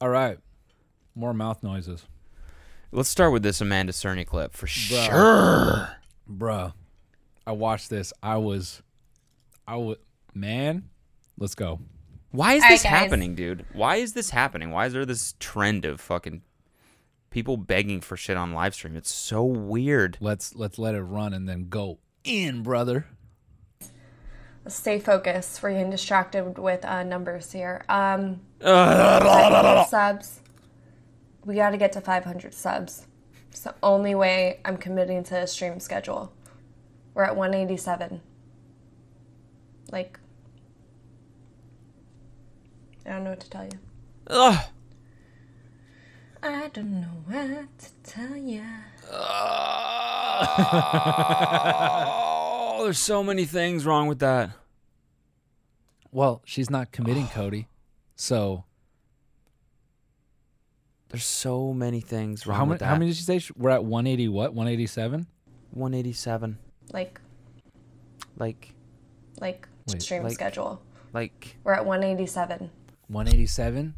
All right. More mouth noises. Let's start with this Amanda Cerny clip for Bruh. sure. Bruh. I watched this. I was I would man, let's go. Why is All right, this guys. happening, dude? Why is this happening? Why is there this trend of fucking people begging for shit on live stream? It's so weird. Let's let's let it run and then go in, brother. Stay focused. We're getting distracted with uh, numbers here. Um, subs. We got to get to 500 subs. It's the only way I'm committing to a stream schedule. We're at 187. Like, I don't know what to tell you. Ugh. I don't know what to tell you. Oh, there's so many things wrong with that. Well, she's not committing Cody. So There's so many things wrong how many with that. how many did she say? Sh- We're at 180 what? 187? 187. Like, Like, like Wait, stream like- schedule. like. We're at 187. 187?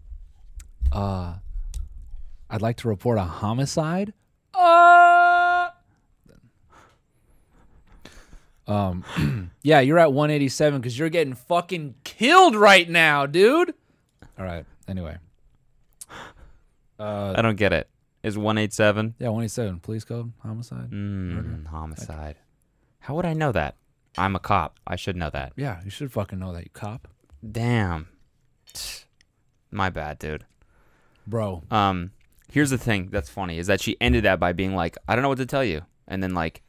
Uh I'd like to report a homicide. Uh Um yeah, you're at 187 cuz you're getting fucking killed right now, dude. All right. Anyway. Uh I don't get it. Is 187? yeah, 187 police code homicide. Mm, homicide. How would I know that? I'm a cop. I should know that. Yeah, you should fucking know that, you cop. Damn. My bad, dude. Bro, Um, here's the thing that's funny is that she ended that by being like, I don't know what to tell you. And then like,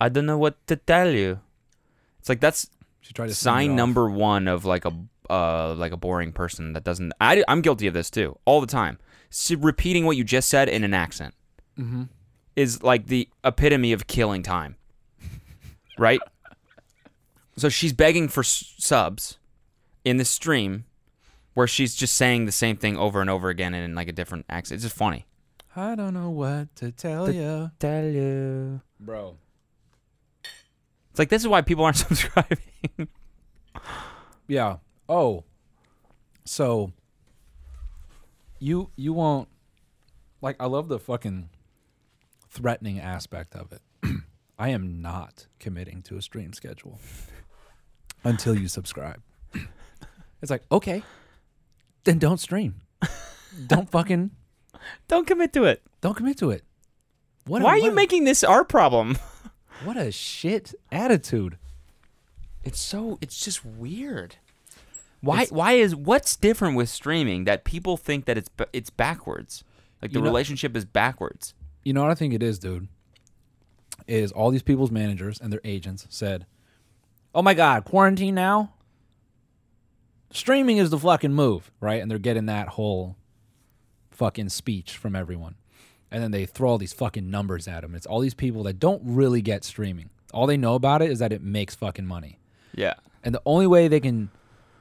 I don't know what to tell you. It's like that's she tried to sign number one of like a uh like a boring person that doesn't I, i'm guilty of this too all the time S repeating what you just said in an accent Mm-hmm. is like the epitome of killing time right so she's begging for s- subs in the stream where she's just saying the same thing over and over again in like a different accent it's just funny I don't know what to tell you. tell you Bro. It's like this is why people aren't subscribing Yeah. Oh. So you you won't like I love the fucking threatening aspect of it. I am not committing to a stream schedule until you subscribe. It's like, okay. Then don't stream. don't fucking don't commit to it don't commit to it. What why are what you making this our problem what a shit attitude. It's so it's just weird. Why why is what's different with streaming that people think that it's ba- it's backwards? Like the You know- relationship is backwards. You know what I think it is, dude? Is all these people's managers and their agents said, "Oh my God, quarantine now? Streaming is the fucking move, right?" And they're getting that whole fucking speech from everyone, and then they throw all these fucking numbers at them. It's all these people that don't really get streaming. All they know about it is that it makes fucking money, Yeah. and the only way they can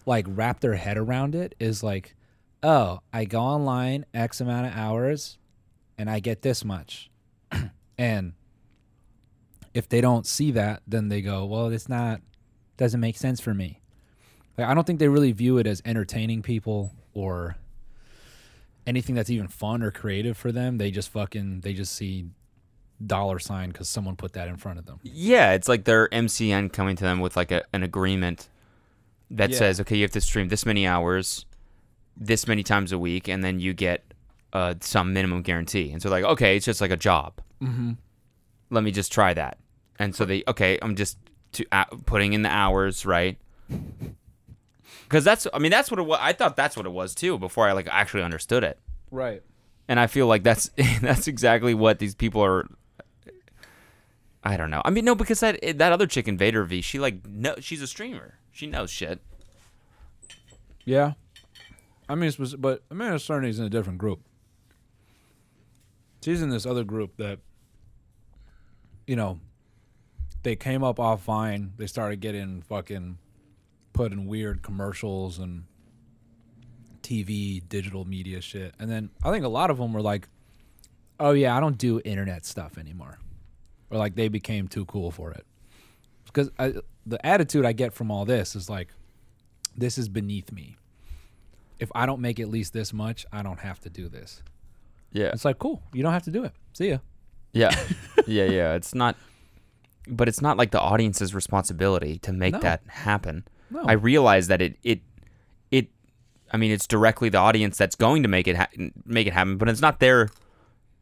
like wrap their head around it is like, "Oh, I go online X amount of hours." and I get this much. and if they don't see that, then they go, well, it's not, doesn't make sense for me. Like, I don't think they really view it as entertaining people or anything that's even fun or creative for them. They just fucking, they just see dollar sign because someone put that in front of them. Yeah, it's like their MCN coming to them with like a, an agreement that Yeah. says, okay, you have to stream this many hours, this many times a week, and then you get uh, some minimum guarantee. And so like, okay, it's just like a job. Mm-hmm. Let me just try that. And so they, okay, I'm just to, uh, putting in the hours, right? Because that's, I mean, that's what it was. I thought that's what it was too before I like actually understood it. Right. and I feel like that's that's exactly what these people are. I don't know. I mean, no, because that eh, that other chick InvaderVie, she like no, she's a streamer. She knows shit. Yeah. I mean, it's, but Amanda Cerny's in a different group. She's in this other group that, you know, they came up off Vine. They started getting fucking put in weird commercials and TV, digital media shit. And then I think a lot of them were like, oh, yeah, I don't do internet stuff anymore. Or like they became too cool for it. Because I, the attitude I get from all this is like, this is beneath me. if I don't make at least this much, I don't have to do this. Yeah. It's like cool. You don't have to do it. See ya. Yeah. yeah, yeah. It's not but it's not like the audience's responsibility to make No. that happen. No. I realize that it it it I mean, it's directly the audience that's going to make it ha- make it happen, but it's not their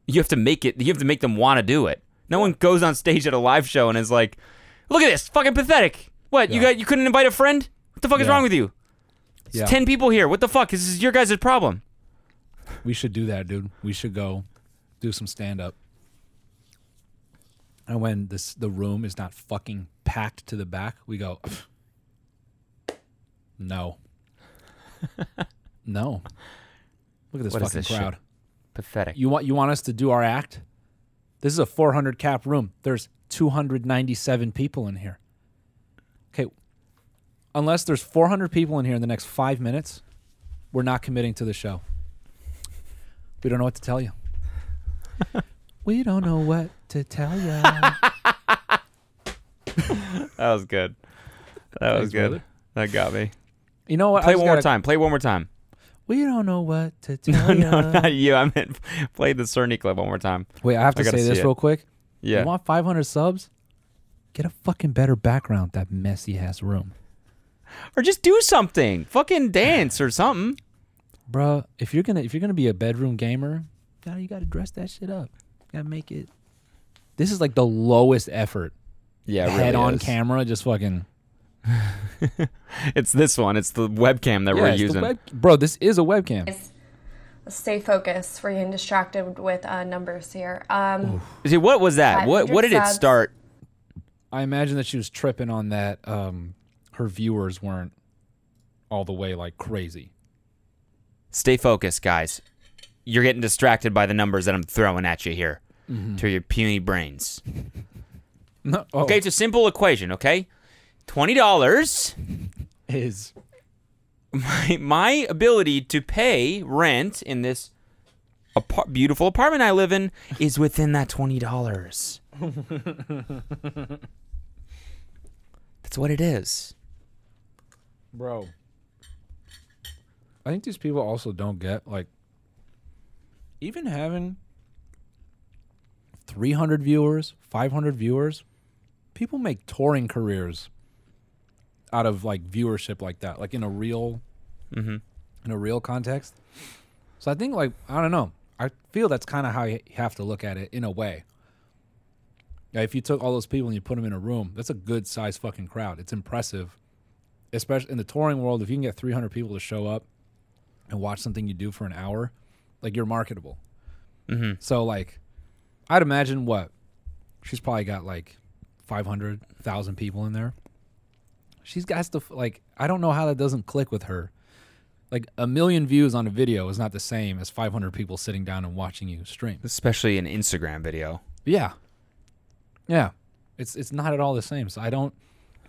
you have to make it you have to make them want to do it. No one goes on stage at a live show and is like, "Look at this, fucking pathetic. What? You got you couldn't invite a friend? What the fuck is wrong with you? It's Yeah. 10 people here. What the fuck? This is your guys' problem." We should do that, dude. We should go do some stand up. And when this the room is not fucking packed to the back, we go No. no. Look at this What fucking this shit? crowd. Pathetic. You want you want us to do our act? This is a 400 cap room. There's 297 people in here. Okay. Unless there's 400 people in here in the next 5 minutes, we're not committing to the show. We don't know what to tell you. we don't know what to tell you. That was good. That was good. brother. That got me. You know what? Play one more gotta- time. Play one more time. We don't know what to do. No, tell no, not you. I meant play the Cerny clip one more time. Wait, I have to gotta say this real quick. Yeah. You want 500 subs? Get a fucking better background that messy ass room. or just do something. Fucking dance or something. Bro, if you're gonna if you're gonna be a bedroom gamer, gotta you gotta dress that shit up. gotta make it. This is like the lowest effort. Yeah, Head really on is. camera, just fucking. It's this one. It's the webcam that Yeah, we're using. web- bro, this is a webcam. Guys, Stay focused. We're getting distracted with uh, numbers here. Um, See, what was that? What what did it start? I imagine that she was tripping on that. Um, her viewers weren't all the way like crazy. Stay focused, guys. You're getting distracted by the numbers that I'm throwing at you here to your puny brains. No, oh, Okay, it's a simple equation, okay? $20 is my, my ability to pay rent in this apar- beautiful apartment I live in is within that twenty dollars. That's what it is. bro. I think these people also don't get like even having 300 viewers, 500 viewers, people make touring careers out of like viewership like that, like in a real Mm-hmm. in a real context. So I think like I don't know. I feel that's kind of how you have to look at it in a way. If you took all those people and you put them in a room, that's a good size fucking crowd. It's impressive, especially in the touring world. If you can get 300 people to show up and watch something you do for an hour, like you're marketable. Mm-hmm. So like, I'd imagine what she's probably got like 500,000 people in there. She's got to like I don't know how that doesn't click with her. Like a million views on a video is not the same as 500 people sitting down and watching you stream. Especially an Instagram video. Yeah. Yeah. It's it's not at all the same. So I don't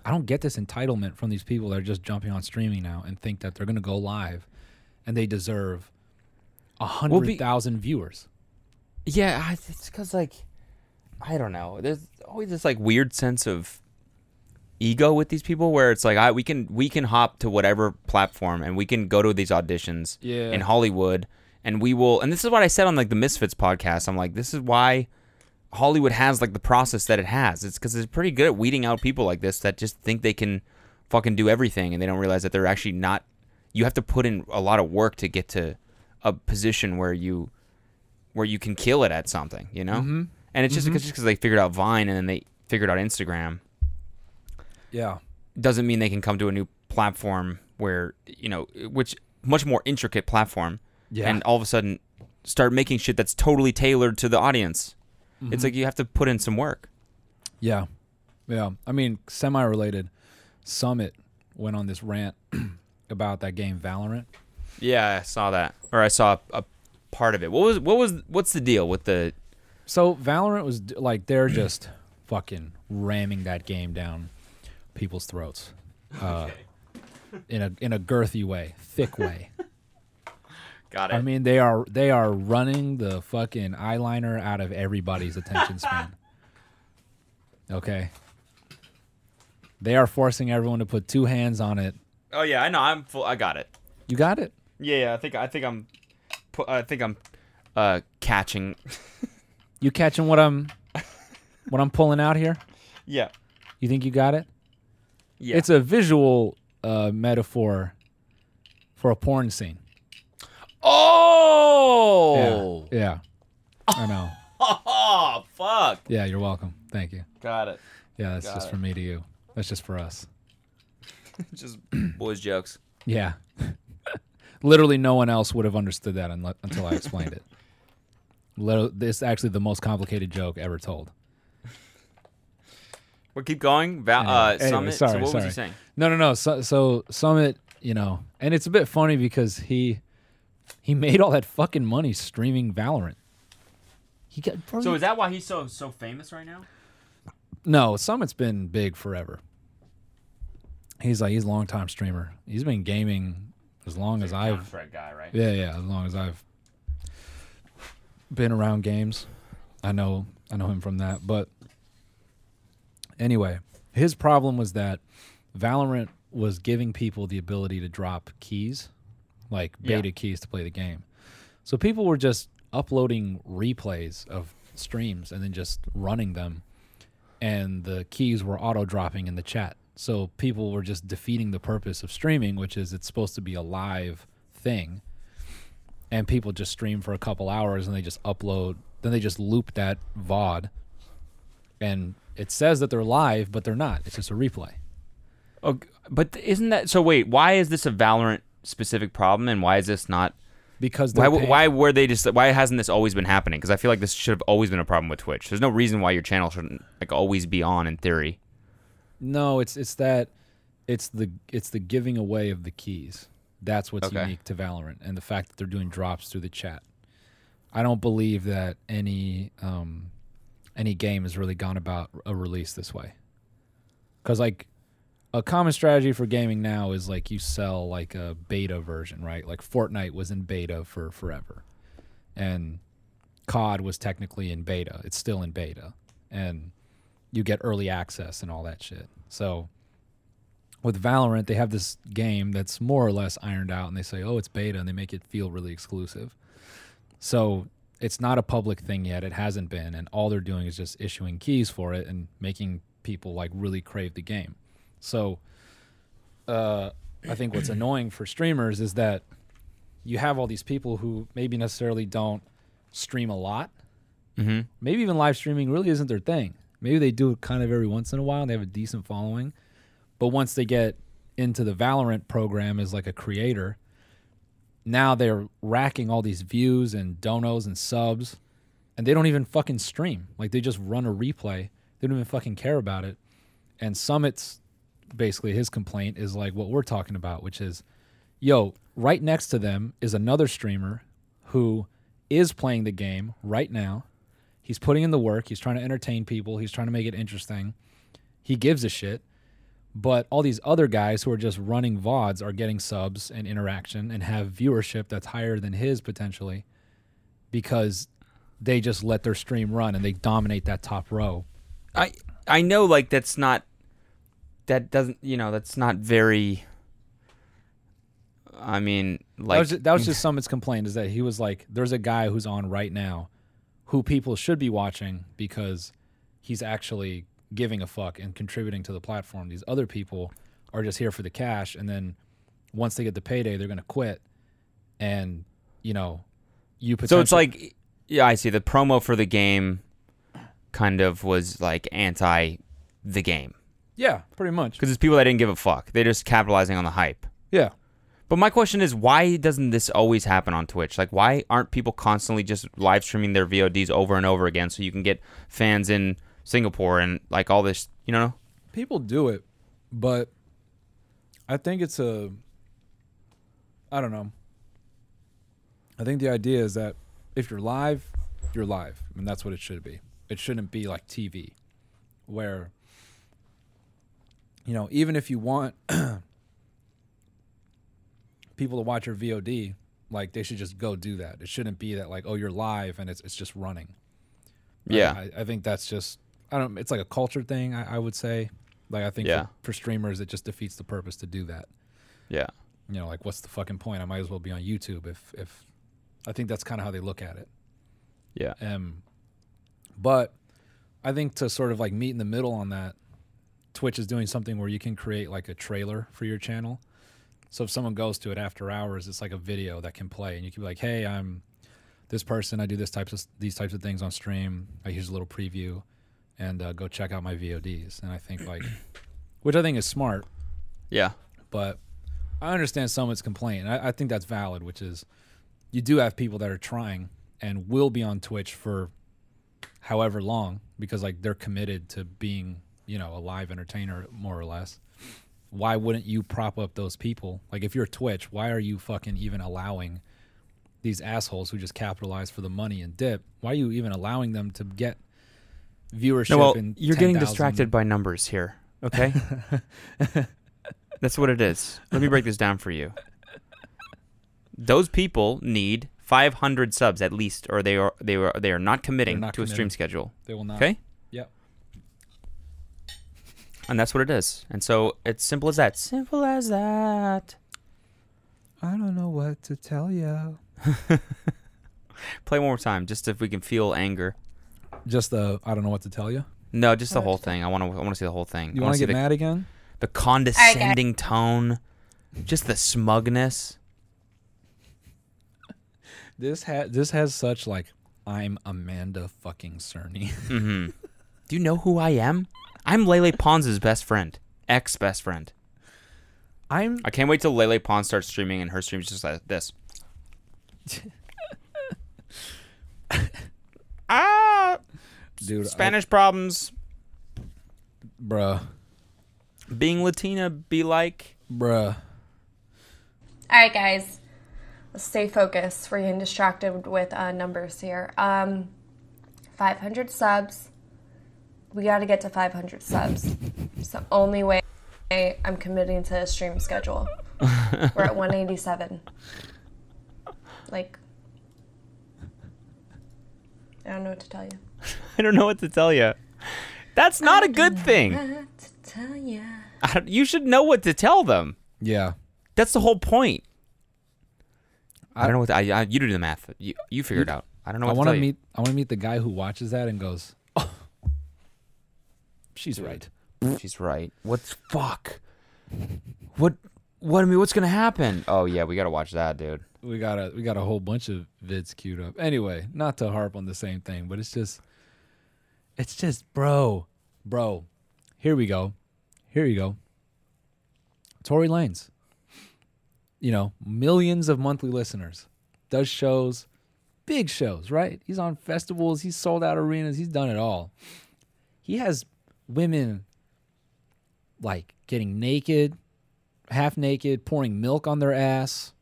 I don't get this entitlement from these people that are just jumping on streaming now and think that they're gonna go live and they deserve a hundred thousand viewers. Yeah, it's because like I don't know. There's always this like weird sense of ego with these people where it's like I we can we can hop to whatever platform and we can go to these auditions Yeah. in Hollywood and we will and this is what I said on like the Misfits podcast. I'm like this is why Hollywood has like the process that it has. It's because it's pretty good at weeding out people like this that just think they can fucking do everything and they don't realize that they're actually not. You have to put in a lot of work to get to a position where you where you can kill it at something, you know. Mm-hmm. And it's just just because they figured out Vine and then they figured out Instagram Yeah. doesn't mean they can come to a new platform where you know which much more intricate platform Yeah. and all of a sudden start making shit that's totally tailored to the audience. Mm-hmm. It's like you have to put in some work. Yeah. Yeah. I mean, semi related. Summit went on this rant about that game Valorant. Yeah, I saw that, or I saw a, a part of it. What was what was what's the deal with the? So Valorant was like they're just fucking ramming that game down people's throats, uh, in a in a girthy way, thick way. Got it. I mean, they are they are running the fucking eyeliner out of everybody's attention span. Okay. They are forcing everyone to put two hands on it. oh yeah, I know. I'm full. I got it. You got it. Yeah, yeah. I think I think I'm, I think I'm, uh, catching. You catching what I'm what I'm pulling out here? Yeah. You think you got it? Yeah. It's a visual uh, metaphor for a porn scene. oh. Yeah. Yeah. I know. Oh fuck. Yeah, you're welcome. Thank you. Got it. Yeah, that's Got just it. from me to you. That's just for us. Just boys jokes. Yeah. Literally, no one else would have understood that unle- until I explained it. Literally, this is actually the most complicated joke ever told. Well, keep going. Val- Anyway, uh, anyway, Summit. sorry, so what was sorry. he saying? No, no, no. So, so Summit, you know, and it's a bit funny because he he made all that fucking money streaming Valorant. He got bro, So is that why he's so so famous right now? no Summit's been big forever. He's like he's a long time streamer. He's been gaming as long as I've Counter-Strike guy, right? Yeah, yeah. As long as I've been around games, I know I know him from that. But anyway, his problem was that Valorant was giving people the ability to drop keys, like Yeah. beta keys to play the game. So people were just uploading replays of streams and then just running them, and the keys were auto dropping in the chat. So people were just defeating the purpose of streaming, which is it's supposed to be a live thing. And people just stream for a couple hours and they just upload, then they just loop that VOD. And it says that they're live, but they're not. It's just a replay. Oh, but isn't that so? Wait, why is this a Valorant specific problem, and why is this not? Because Why, paying- why were they just? Why hasn't this always been happening? Because I feel like this should have always been a problem with Twitch. There's no reason why your channel shouldn't like always be on in theory. No, it's it's that it's the it's the giving away of the keys. That's what's Okay. unique to Valorant, and the fact that they're doing drops through the chat. I don't believe that any um, any game has really gone about a release this way. Because like a common strategy for gaming now is like you sell like a beta version, right? Like Fortnite was in beta for forever, and COD was technically in beta. It's still in beta, and you get early access and all that shit. So with Valorant, they have this game that's more or less ironed out, and they say, "Oh, it's beta," and they make it feel really exclusive. So it's not a public thing yet. It hasn't been, and all they're doing is just issuing keys for it and making people like really crave the game. So uh, I think what's annoying for streamers is that you have all these people who maybe necessarily don't stream a lot. Mm-hmm. Maybe even live streaming really isn't their thing. Maybe they do it kind of every once in a while and they have a decent following. But once they get into the Valorant program as like a creator, now they're racking all these views and donos and subs and they don't even fucking stream. Like they just run a replay. They don't even fucking care about it. And Summit's basically his complaint is like what we're talking about, which is yo, right next to them is another streamer who is playing the game right now. He's putting in the work. He's trying to entertain people. He's trying to make it interesting. He gives a shit. But all these other guys who are just running VODs are getting subs and interaction and have viewership that's higher than his potentially because they just let their stream run and they dominate that top row. I I know like that's not that doesn't you know that's not very. I mean, that like was just, that was just Summit's complaint is that he was like, there's a guy who's on right now who people should be watching because he's actually giving a fuck and contributing to the platform. These other people are just here for the cash, and then once they get the payday, they're gonna quit. And you know, you so it's like yeah, I see the promo for the game kind of was like anti the game yeah, pretty much. because it's people that didn't give a fuck. They're just capitalizing on the hype. Yeah, But my question is, why doesn't this always happen on Twitch? Like, why aren't people constantly just live streaming their VODs over and over again so you can get fans in Singapore and like all this, you know? people do it, but I think it's a. I don't know. I think the idea is that if you're live, you're live, and that's what it should be. It shouldn't be like TV, where. You know, even if you want people to watch your VOD, like they should just go do that. It shouldn't be that like, oh, you're live and it's it's just running. Yeah. I, I think that's just I don't. It's like a culture thing. I, I would say. Like I think Yeah. for, for streamers, it just defeats the purpose to do that. Yeah. you know, like what's the fucking point? I might as well be on YouTube if if I think that's kind of how they look at it. Yeah. Um, but I think to sort of like meet in the middle on that, Twitch is doing something where you can create like a trailer for your channel. So if someone goes to it after hours, it's like a video that can play, and you can be like, "Hey, I'm this person. I do this types of these types of things on stream. I here's a little preview, and uh, go check out my VODs." And I think like, which I think is smart, Yeah. but I understand someone's complaint. I, I think that's valid, which is you do have people that are trying and will be on Twitch for however long because like they're committed to being, you know, a live entertainer more or less. Why wouldn't you prop up those people? Like if you're Twitch, why are you fucking even allowing these assholes who just capitalize for the money and dip? Why are you even allowing them to get viewership No, well, and you're getting 10,000 distracted by numbers here. Okay. That's what it is. Let me break this down for you. Those people need 500 subs at least, or they are they are they are not committing not to a stream schedule. They will not. Okay, Yep. and that's what it is. And so it's simple as that. Simple as that. I don't know what to tell you. Play one more time, just if we can feel anger. Just the I don't know what to tell you. No, just the whole thing. I want to. I want to see the whole thing. You want to get the, mad again? the condescending tone, just the smugness. This has this has such like I'm Amanda fucking Cerny. Mm-hmm. Do you know who I am? I'm Lele Pons' best friend, ex best friend. I'm I can't wait till Lele Pons starts streaming and her stream's just like this. ah, dude, Spanish problems. I, bruh, Being Latina be like. bruh. All right, guys, let's stay focused. We're getting distracted with uh, numbers here. Um, 500 subs. We got to get to 500 subs. It's the only way I'm committing to a stream schedule. We're at 187. Like, I don't know what to tell you. I don't know what to tell you. That's not a good thing. What to tell you? I don't- You should know what to tell them. Yeah, That's the whole point. I, don't know what to, I, I you do the math. You you figure it out. I don't know I what want to to tell you. meet. I want to meet the guy who watches that and goes, "Oh, she's right." She's right. What's fuck? What? What? I mean, what's gonna happen? Oh yeah, we gotta watch that, dude. We got a we got a whole bunch of vids queued up. Anyway, not to harp on the same thing, but it's just, it's just, bro, bro. Here we go. Here you go. Tory Lanez. You know, millions of monthly listeners. Does shows, big shows, right? He's on festivals. He's sold out arenas. He's done it all. He has women like getting naked, half naked, pouring milk on their ass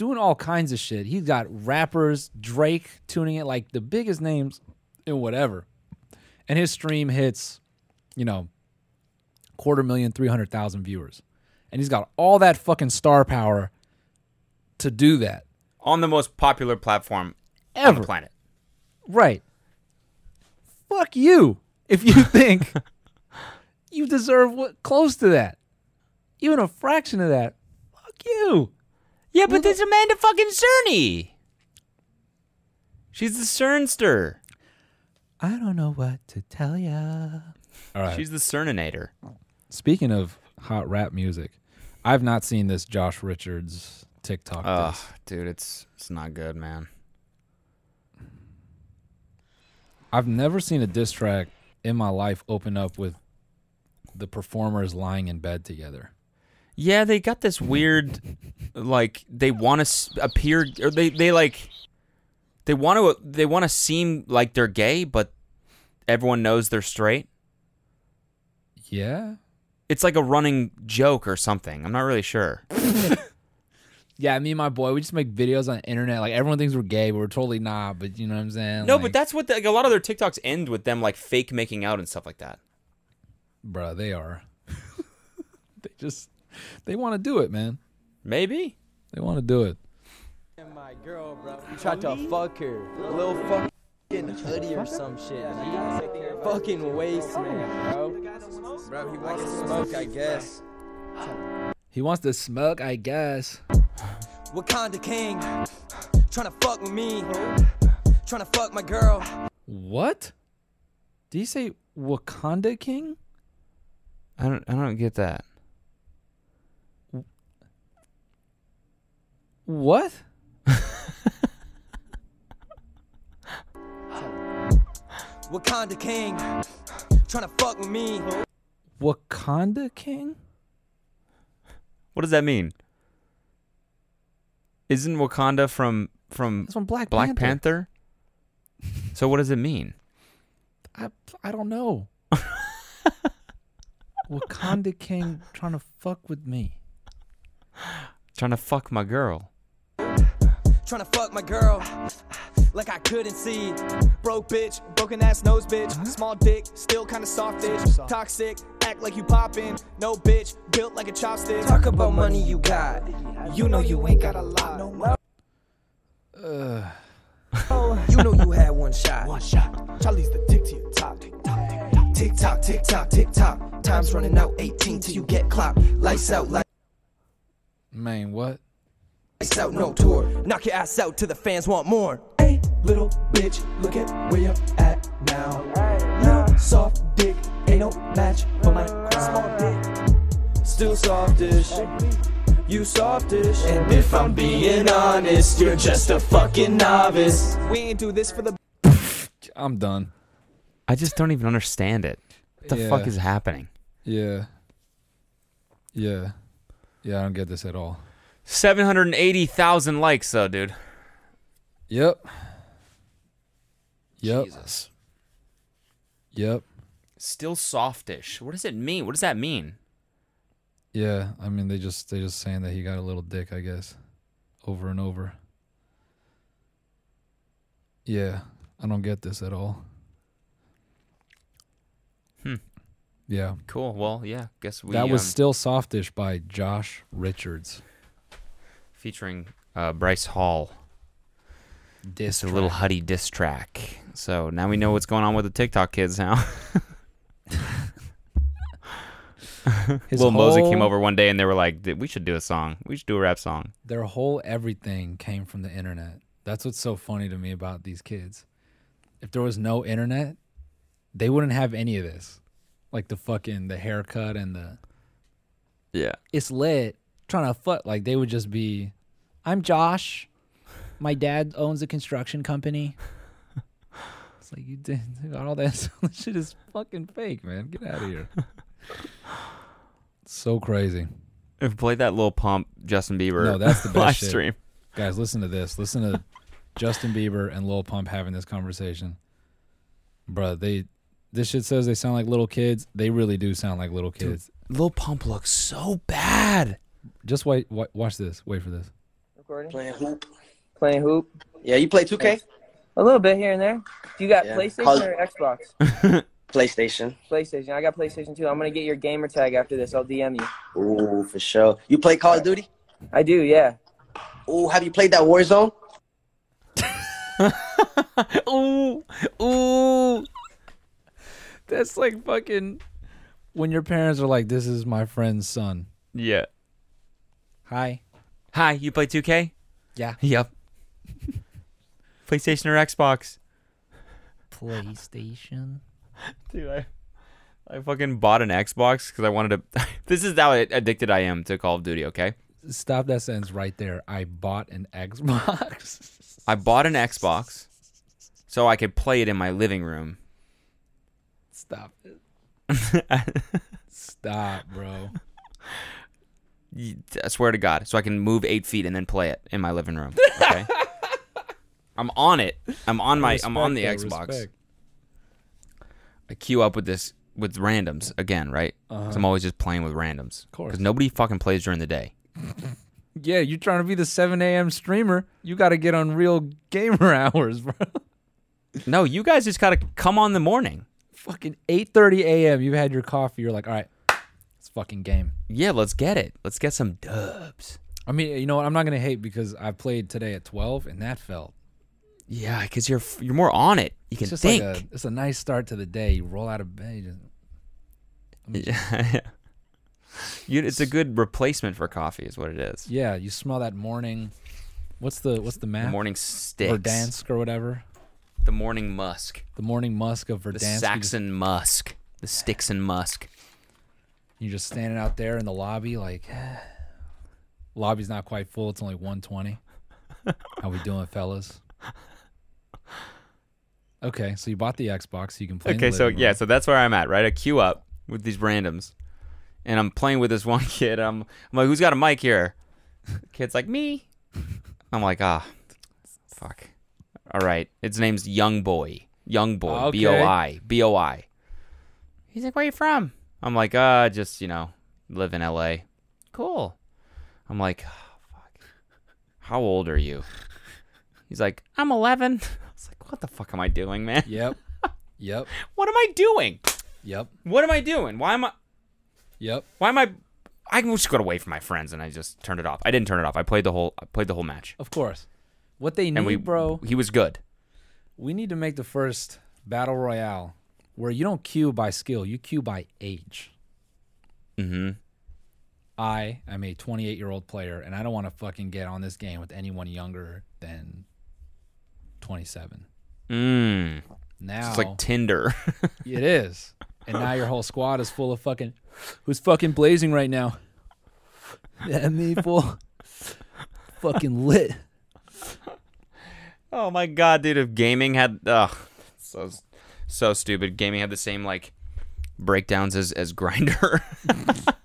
doing all kinds of shit. He's got rappers, Drake tuning it like the biggest names and whatever. And his stream hits, you know, quarter million, 300,000 viewers. And he's got all that fucking star power to do that. On the most popular platform on Ever. the planet. Right. Fuck you if you think you deserve what close to that. Even a fraction of that. Fuck you. Yeah, but there's Amanda fucking Cerny. She's the Cernster. I don't know what to tell ya. All right. She's the Cerninator. Speaking of hot rap music, I've not seen this Josh Richards TikTok. Ugh, diss. dude, it's it's not good, man. I've never seen a diss track in my life open up with the performers lying in bed together. Yeah, they got this weird, like they want to appear, or they they like, they want to they want to seem like they're gay, but everyone knows they're straight. Yeah. It's like a running joke or something. I'm not really sure. Yeah, me and my boy, we just make videos on the internet. Like everyone thinks we're gay, but we're totally not. But you know what I'm saying? No, Like, but that's what the, like, a lot of their TikToks end with them like fake making out and stuff like that. bruh, they are. they just they want to do it, man. Maybe. They want to do it. my girl, bro. You tried to fuck her. A little fucking hoodie or some shit. G. Fucking waste, man, bro. Bro, he wants to smoke, I guess. He wants to smoke, I guess. Wakanda King, trying to fuck with me, trying to fuck my girl. What? Did he say Wakanda King? I don't I don't get that. What? Wakanda King, tryna fuck with me. Wakanda King? What does that mean? Isn't Wakanda from from That's from Black, Black Panther. Panther? so what does it mean? I, I don't know. Wakanda King trying to fuck with me. Trying to fuck my girl. Tryna fuck my girl like I couldn't see. Broke bitch, broken ass nose bitch. Small dick, still kinda softish. Toxic, act like you poppin'. No bitch, built like a chopstick. Talk about money you got. You know you ain't got a lot. Ugh. You know you had one shot. One shot. Charlie's the tick to your top. Tick tock, tick tock, tick tock. Time's running out 18 till you get clocked. Lights out, like. Man, what? Lights out, no tour. Knock your ass out till the fans want more. Hey, little bitch, look at where you're at now. Now, soft dick, ain't no match for my crown. Still softish. You softish. And if I'm being honest, you're just a fucking novice. We ain't do this for the I'm done. I just don't even understand it. What the fuck is happening? Yeah. Yeah. Yeah, I don't get this at all. 780,000 likes though, dude. Yep. Yep. Jesus. Yep. Still softish. What does it mean? What does that mean? Yeah. I mean, they just they just saying that he got a little dick, I guess, over and over. Yeah, I don't get this at all. Hmm. Yeah, Cool. Well, yeah. Guess we that was um, still softish by Josh Richards. Featuring uh, Bryce Hall. Diss It's a Lil Huddy diss track. So now we know what's going on with the TikTok kids now. Lil Mosey came over one day and they were like, "We should do a song. We should do a rap song." Their whole everything came from the internet. That's what's so funny to me about these kids. If there was no internet, they wouldn't have any of this. Like the fucking the haircut and the Yeah. it's lit trying to foot like they would just be i'm josh. My dad owns a construction company. It's like you did got all that. Shit is fucking fake man. Get out of here so crazy. If we played that Lil Pump Justin Bieber No, that's the best live shit. stream. guys listen to this. Listen to justin bieber and lil pump having this conversation. Bruh they this shit says they sound like little kids. They really do sound like little kids. Lil Pump looks so bad. Just wait, wait watch this wait for this Recording. Playing hoop. Playing hoop. Yeah, you play 2K? A little bit here and there. Do you got Yeah. PlayStation Call- or Xbox? PlayStation. PlayStation. I got PlayStation too. I'm gonna get your gamer tag after this. I'll DM you. Ooh, for sure. You play Call of Duty? I do, yeah. Ooh, have you played that Warzone? ooh, ooh. That's like fucking when your parents are like, "This is my friend's son." Yeah. Hi. Hi, you play 2K? Yeah. Yep. PlayStation or Xbox? PlayStation. Dude, I, I fucking bought an Xbox because I wanted to. this is how addicted I am to Call of Duty. Okay, Stop that sentence right there. I bought an Xbox. I bought an Xbox so I could play it in my living room. Stop it. Stop, bro. Y- I swear to God, so I can move eight feet and then play it in my living room. Okay. I'm on it. I'm on my. I'm on the though, Xbox. respect. I queue up with this with randoms again, right? 'Cause I'm always just playing with randoms. Uh-huh. Of course. Because nobody fucking plays during the day. Yeah, you're trying to be the 7 a.m. streamer? You got to get on real gamer hours, bro. No, you guys just gotta come on the morning. fucking 8:30 a.m. You've had your coffee. You're like, all right, it's fucking game. Yeah, let's get it. Let's get some dubs. I mean, you know what? I'm not gonna hate because I played today at 12 and that felt. Yeah, because you're you're more on it. You can It's just think. like a, it's a nice start to the day. You roll out of bed. You just, yeah. You, it's a good replacement for coffee, is what it is. Yeah, you smell that morning. What's the what's the The map? morning sticks. Verdansk or whatever. The morning musk. The morning musk of The Verdansk. Just- Saxon musk. The sticks and musk. You're just standing out there in the lobby, like lobby's not quite full. It's only 120. How we doing, fellas? Okay, so you bought the Xbox, so you can play. Okay, so living yeah, so that's where I'm at, right? I queue up with these randoms, and I'm playing with this one kid. I'm, I'm like, who's got a mic here? Kid's like, me. I'm like, ah, fuck. All right, its name's Young Boy. Young Boy. Okay. B O I. B O I. He's like, where you from? I'm like, uh, just you know, live in L.A. Cool. I'm like, oh, fuck. How old are you? He's like, I'm 11. I was like, what the fuck am I doing, man? Yep. Yep. What am I doing? Yep. What am I doing? Why am I? Yep. Why am I? I just got away from my friends and I just turned it off. I didn't turn it off. I played the whole. I played the whole match. Of course. What they need, we, bro, He was good. we need to make the first battle royale where you don't queue by skill, you queue by age. Mm-hmm. I am a 28 year old player, and I don't want to fucking get on this game with anyone younger than 27. Mm. Now It's like Tinder. it is, and now your whole squad is full of fucking who's fucking blazing right now. Yeah, me full, fucking lit. oh my god, dude! If gaming had, ugh, so so stupid. Gaming had the same like breakdowns as as Grindr.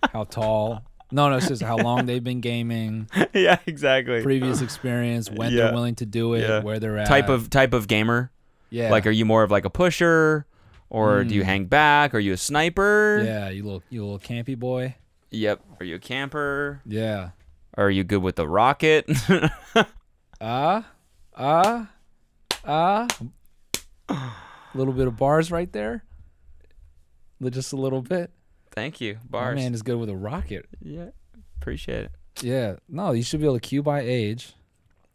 How tall? No, no, it's just how long they've been gaming, yeah, exactly. previous experience, when Yeah. they're willing to do it, Yeah. where they're at. type of type of gamer. yeah, Like, are you more of like a pusher, or do you Mm. hang back? Are you a sniper? yeah, you little you little campy boy. Yep. Are you a camper? Yeah. Are you good with the rocket? Ah, ah, ah. A little bit of bars right there. Just a little bit. Thank you. My Bars. man is good with a rocket. Yeah. Appreciate it. Yeah. No, you should be able to queue by age.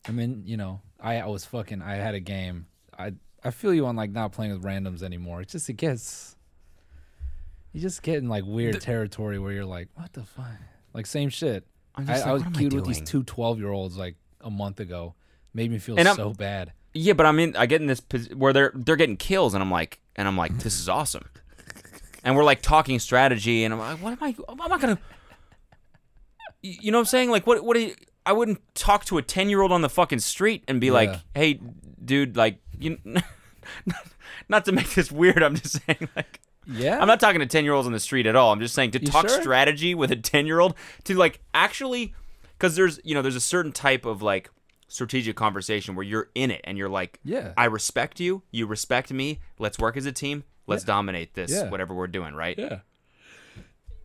I mean, you know, I, I was fucking. I had a game. I I feel you on like not playing with randoms anymore. It's just it gets. You just get in like weird territory where you're like, what the fuck? Like same shit. I'm I, just I like, was queued with these two 12 year olds like a month ago. Made me feel And I'm- so bad. Yeah, but I'm in. I get in this pos- where they're they're getting kills, and I'm like, and I'm like, this is awesome. And we're like talking strategy, and I'm like, what am I? I'm not gonna. You know what I'm saying? Like, what? What? Do you, I wouldn't talk to a ten year old on the fucking street and be Yeah. like, hey, dude, like, you. not to make this weird, I'm just saying, like, Yeah. I'm not talking to 10 year olds on the street at all. I'm just saying to You talk sure? strategy with a 10 year old to like actually, because there's, you know, there's a certain type of like strategic conversation where you're in it and you're like, Yeah. I respect you. You respect me. Let's work as a team. Let's dominate this, Yeah. whatever we're doing, right? Yeah.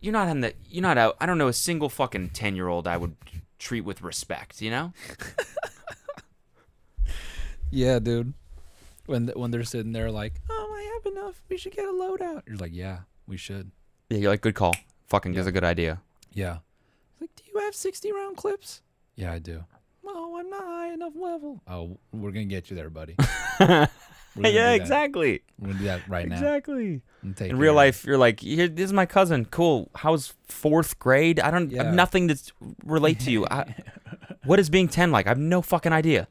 You're not in the, you're not out. I don't know a single fucking 10 year old I would treat with respect, you know? Yeah, dude. When when they're sitting there like, oh, I have enough. We should get a loadout. You're like, yeah, we should. Yeah, you're like, good call. Fucking Yeah. is a good idea. Yeah. Like, do you have 60 round clips? Yeah, I do. No, I'm not high enough level. Oh, we're gonna get you there, buddy. We're gonna do yeah, exactly. We're gonna do that right now. Exactly. In real of it. life, you're like, Here, this is my cousin. Cool. How's fourth grade? I don't I have nothing to relate to you. I, what is being 10 like? I have no fucking idea.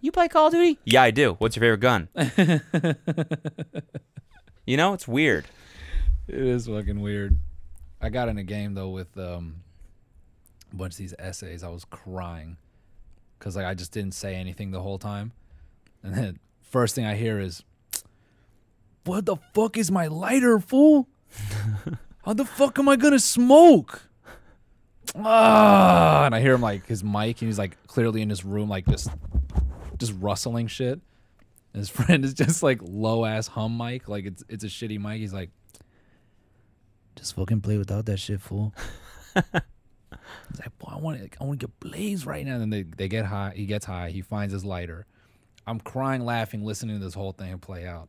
You play Call of Duty? Yeah, I do. What's your favorite gun? you know, it's weird. It is fucking weird. I got in a game though with um, a bunch of these essays. I was crying because like I just didn't say anything the whole time, and then first thing I hear is, "What the fuck is my lighter, fool? How the fuck am I gonna smoke?" Ah, and I hear him like his mic, and he's like clearly in his room, like just, just rustling shit. And his friend is just like low ass hum mic, like it's it's a shitty mic. He's like, just fucking play without that shit, fool. He's like, boy, I want to, I want to get blazed right now. And then they, they get high. He gets high. He finds his lighter. I'm crying, laughing, listening to this whole thing play out.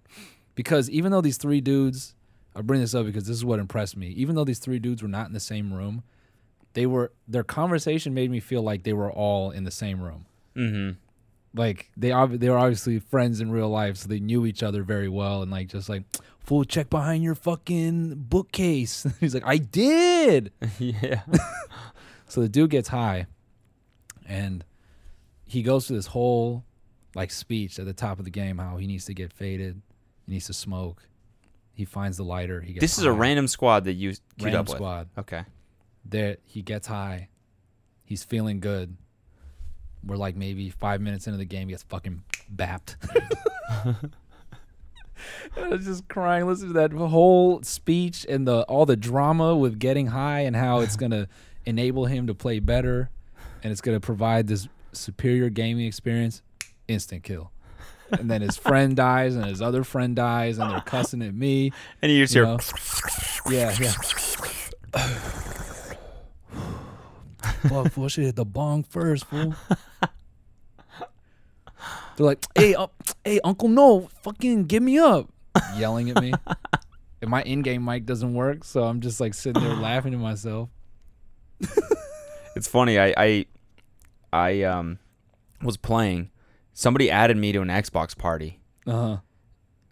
Because even though these three dudes, I bring this up because this is what impressed me. Even though these three dudes were not in the same room, they were their conversation made me feel like they were all in the same room. Mm-hmm. Like they ob- they were obviously friends in real life, so they knew each other very well, and like just like, fool, check behind your fucking bookcase. He's like, I did. yeah. So the dude gets high, and he goes through this whole like speech at the top of the game how he needs to get faded, he needs to smoke. He finds the lighter. He gets This is a random squad that you queued Random up with. squad. Okay. There, he gets high. He's feeling good. We're like maybe five minutes into the game, he gets fucking bapped. I was just crying Listen to that whole speech and the all the drama with getting high and how it's gonna enable him to play better and it's gonna provide this superior gaming experience. Instant kill. And then his friend dies and his other friend dies and they're cussing at me. And you just You hear? Yeah, yeah. Fuck, fool, I should hit the bong first, fool. They're like, hey, uh, hey, Uncle No, fucking give me up. Yelling at me. and my in-game mic doesn't work, so I'm just like sitting there laughing to myself. It's funny. I I I um was playing. Somebody added me to an Xbox party. Uh-huh.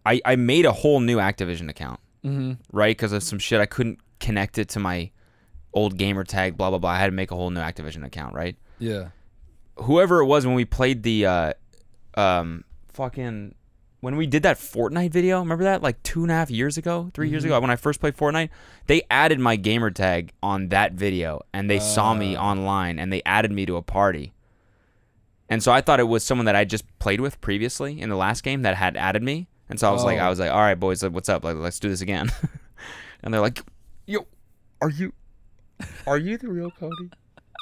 I I made a whole new Activision account, Mm-hmm. right? Because of some shit I couldn't connect it to my old gamer tag. Blah blah blah. I had to make a whole new Activision account, right? Yeah. Whoever it was when we played the uh um fucking when we did that Fortnite video, remember that like two and a half years ago, 3 years ago when I first played Fortnite? They added my gamer tag on that video and they saw me online and they added me to a party. And so I thought it was someone that I just played with previously in the last game that had added me. And so I was like, Oh. I was like, all right, boys, what's up? Like, let's do this again. and they're like, yo, are you, are you the real Cody?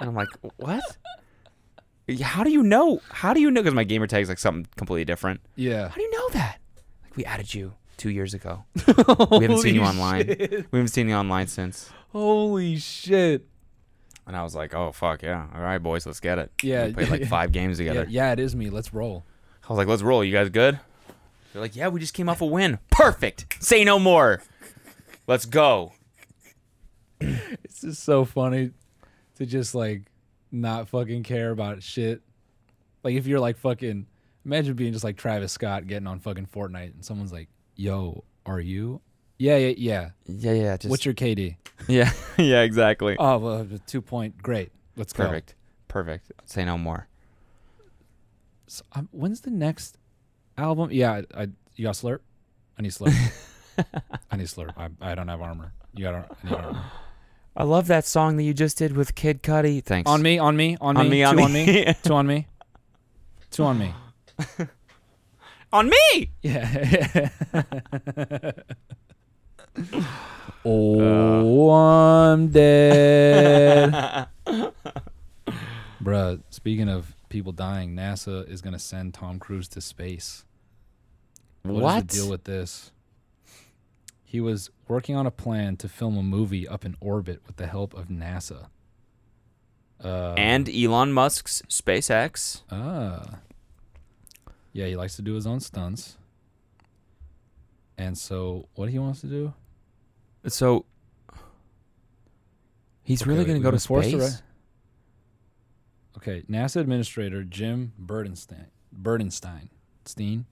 And I'm like, what? How do you know? How do you know? Because my gamer tag is like something completely different. Yeah. How do you know that? Like we added you two years ago. We haven't seen you online. shit. We haven't seen you online since. Holy shit. And I was like, oh fuck yeah, all right boys, let's get it. Yeah, we played like five games Yeah, together. yeah, it is me. Let's roll. I was like, let's roll. You guys good? They're like, yeah, we just came off a win. Perfect. Say no more. Let's go. It's just so funny to just like not fucking care about shit. Like if you're like fucking imagine being just like Travis Scott getting on fucking Fortnite and someone's like, "Yo, are you?" Yeah, yeah, yeah. Yeah, yeah. Just What's your KD? yeah, yeah, exactly. Oh, well, two point. Great. Let's go. Perfect. Perfect. Say no more. So, um, when's the next album? Yeah, I, I you got slurp. I need slurp. I need slurp. I, I don't have armor. You got. I need armor. I love that song that you just did with Kid Cudi. Thanks. On me, on me, on me, On me, on two on me. me, two on me, two on me. On me. Yeah. Uh. oh, I'm dead. Bruh, speaking of people dying, NASA is going to send Tom Cruise to space. What? What is the deal with this? He was working on a plan to film a movie up in orbit with the help of NASA. Uh, and Elon Musk's SpaceX. Ah. Yeah, he likes to do his own stunts. And so, what he wants to do? So he's Okay, really going to go to space. Okay, NASA Administrator Jim Burdenstein, Burdenstein, Steen,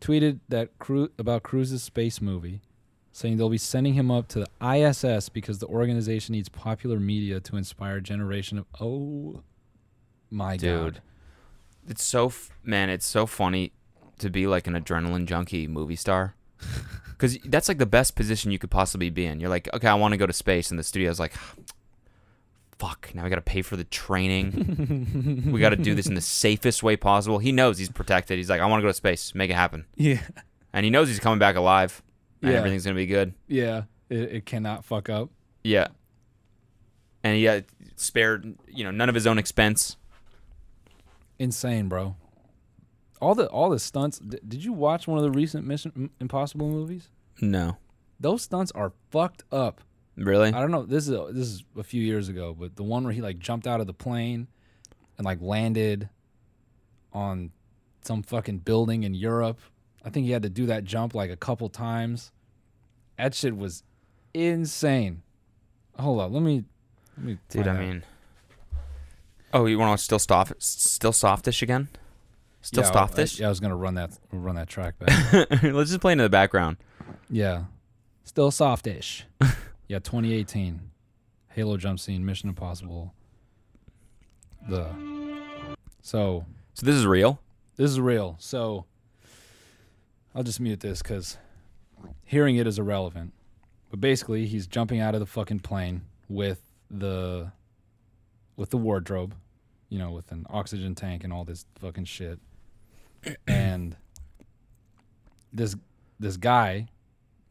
tweeted that Cru- about Cruise's space movie, saying they'll be sending him up to the ISS because the organization needs popular media to inspire a generation of oh my Dude. god. It's so f- man, it's so funny to be like an adrenaline junkie movie star. Cuz that's like the best position you could possibly be in. You're like, "Okay, I want to go to space." And the studio's like, "Fuck, now we got to pay for the training. we got to do this in the safest way possible." He knows he's protected. He's like, "I want to go to space. Make it happen." Yeah. And he knows he's coming back alive Yeah. everything's to be good. Yeah, it, it cannot fuck up. Yeah. And he uh, spared, you know, none of his own expense. Insane, bro. All the all the stunts. D- did you watch one of the recent Mission Impossible movies? No. Those stunts are fucked up. Really? I don't know. This is a, this is a few years ago, but the one where he like jumped out of the plane and like landed on some fucking building in Europe. I think he had to do that jump like a couple times. That shit was insane. Hold on, let me. Let me Dude, I out. mean, oh, you want to still soft, still softish again? Still yeah, stop I- yeah, I was gonna run that run that track back. Let's just play into the background. yeah, still softish. yeah, 2018, Halo jump scene, Mission Impossible. The so So this is real. this is real. So I'll just mute this because hearing it is irrelevant. But basically, he's jumping out of the fucking plane with the with the wardrobe, you know, with an oxygen tank and all this fucking shit. and this this guy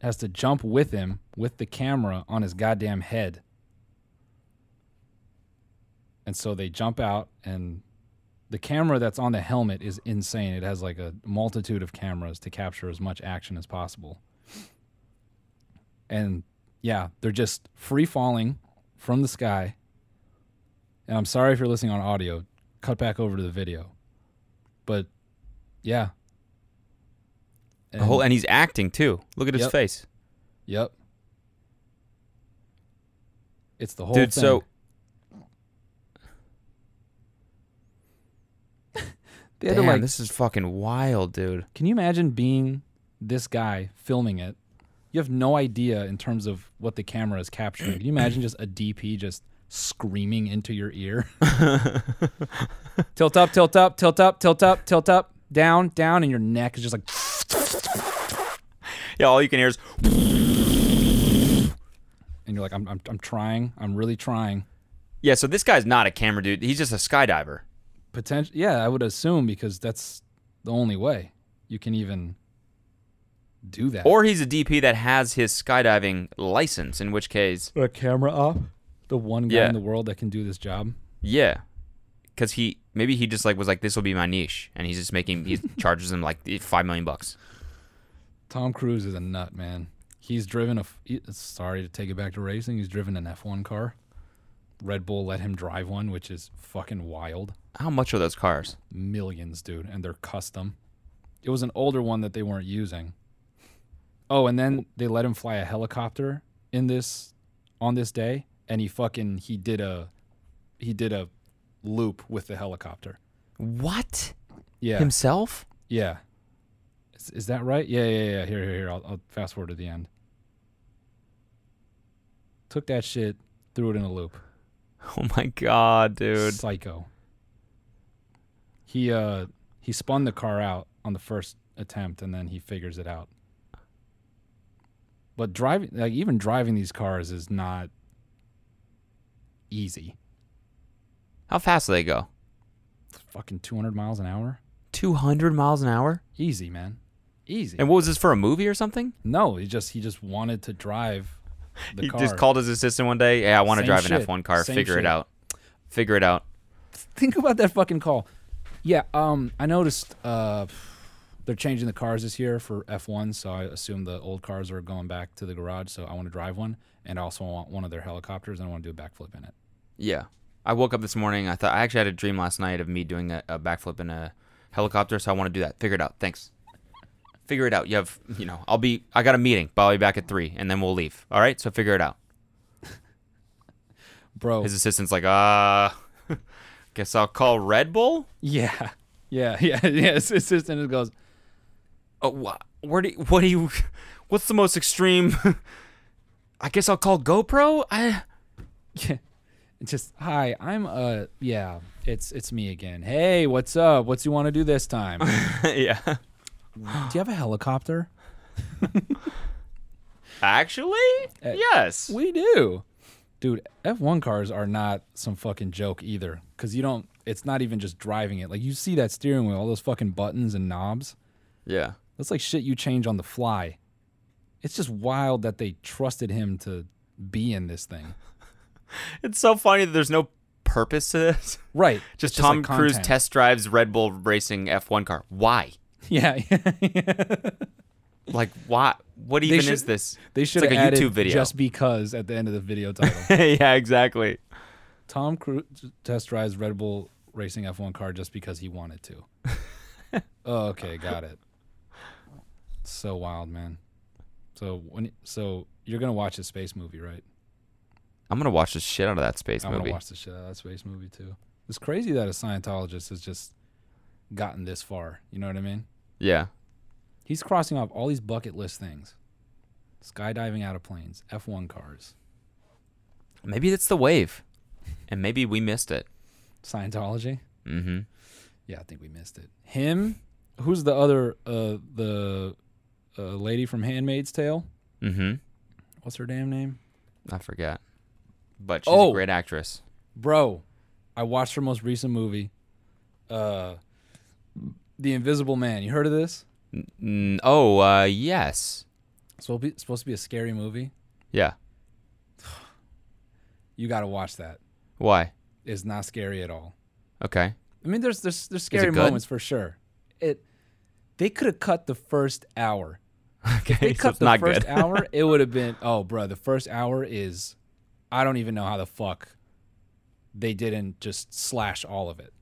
has to jump with him with the camera on his goddamn head. And so they jump out and the camera that's on the helmet is insane. It has like a multitude of cameras to capture as much action as possible. And yeah, they're just free falling from the sky. And I'm sorry if you're listening on audio, cut back over to the video. But yeah. The whole and he's acting too. Look at his face. Yep. It's the whole Dude, thing. so they damn, like this is fucking wild, dude. Can you imagine being this guy filming it? You have no idea in terms of what the camera is capturing. Can you imagine just a DP just screaming into your ear? tilt up, tilt up, tilt up, tilt up, tilt up, down, down, and your neck is just like Yeah, all you can hear is and you're like, I'm I'm I'm trying. I'm really trying. Yeah, so this guy's not a camera dude. He's just a skydiver. Potential yeah, I would assume because that's the only way you can even do that. Or he's a DP that has his skydiving license, in which case, a camera op. The one guy Yeah. in the world that can do this job. yeah. Cuz he maybe he just like was like this will be my niche and he's just making he charges him like 5 million bucks. Tom Cruise is a nut, man. He's driven a. he- Sorry to take it back to racing. He's driven an F1 car. Red Bull let him drive one, which is fucking wild. How much are those cars? Millions, dude, and they're custom. It was an older one that they weren't using. Oh, and then they let him fly a helicopter in this on this day, and he fucking he did a he did a loop with the helicopter. What? Yeah, Himself? yeah. Is, is that right? Yeah, yeah, yeah. Here, here, here. I'll, I'll fast forward to the end. Took that shit, threw it in a loop. Oh my god, dude. Psycho. He uh he spun the car out on the first attempt and then he figures it out. But driving like even driving these cars is not easy. How fast do they go? Fucking 200 miles an hour? 200 miles an hour? Easy, man. Easy. And what was this for a movie or something? no, he just he just wanted to drive the he car. just called his assistant one day. Yeah, I want to drive shit. an F1 car. Same Figure shit. it out. Figure it out. think about that fucking call. Yeah, um, I noticed uh, they're changing the cars this year for F1, so I assume the old cars are going back to the garage. So I want to drive one, and I also want one of their helicopters, and I want to do a backflip in it. Yeah. I woke up this morning. I thought I actually had a dream last night of me doing a, a backflip in a helicopter, so I want to do that. Figure it out. Thanks. Figure it out. You have, you know, I'll be. I got a meeting, but I'll be back at three, and then we'll leave. All right. So figure it out. Bro, His assistant's like, uh, guess I'll call Red Bull. yeah, yeah, yeah, yeah. His assistant just goes, Oh, wha- where do you, what do you? What's the most extreme? I guess I'll call GoPro. I. yeah. Just hi, I'm uh, yeah, it's it's me again. Hey, what's up? What's you want to do this time? yeah. do you have a helicopter? Actually, Uh, yes. We do. Dude, F1 cars are not some fucking joke either. Cause you don't it's not even just driving it. Like you see that steering wheel, all those fucking buttons and knobs. yeah. That's like shit you change on the fly. It's just wild that they trusted him to be in this thing. It's so funny that there's no purpose to this. Right. Just It's Tom like Cruise content. test drives Red Bull Racing F1 car. Why? Yeah. Like, why? What even should- is this? they should like have a YouTube video. just because at the end of the video title. yeah, exactly. Tom Cruise test drives Red Bull racing F1 car just because he wanted to. oh, okay, got it. So wild, man. So when so you're gonna watch a space movie, right? I'm gonna watch the shit out of that space I'm movie. gonna watch the shit out of that space movie too. It's crazy that a Scientologist has just gotten this far. You know what I mean? Yeah. He's crossing off all these bucket list things. Skydiving out of planes, F1 cars, Maybe it's the wave, and maybe we missed it. Scientology. Mm-hmm. Yeah, I think we missed it. Him, who's the other uh the uh, lady from Handmaid's Tale? Mm-hmm. What's her damn name? I forget, but she's Oh. a great actress. Bro, I watched her most recent movie. Uh The Invisible Man. You heard of this? Mm, oh, uh, yes. So it's supposed to be a scary movie. Yeah. You got to watch that. Why? It's not scary at all. Okay. I mean, there's there's there's scary moments for sure. It they could have cut the first hour. Okay. They so cut it's the first good. hour. It would have been oh, bro. The first hour is I don't even know how the fuck they didn't just slash all of it.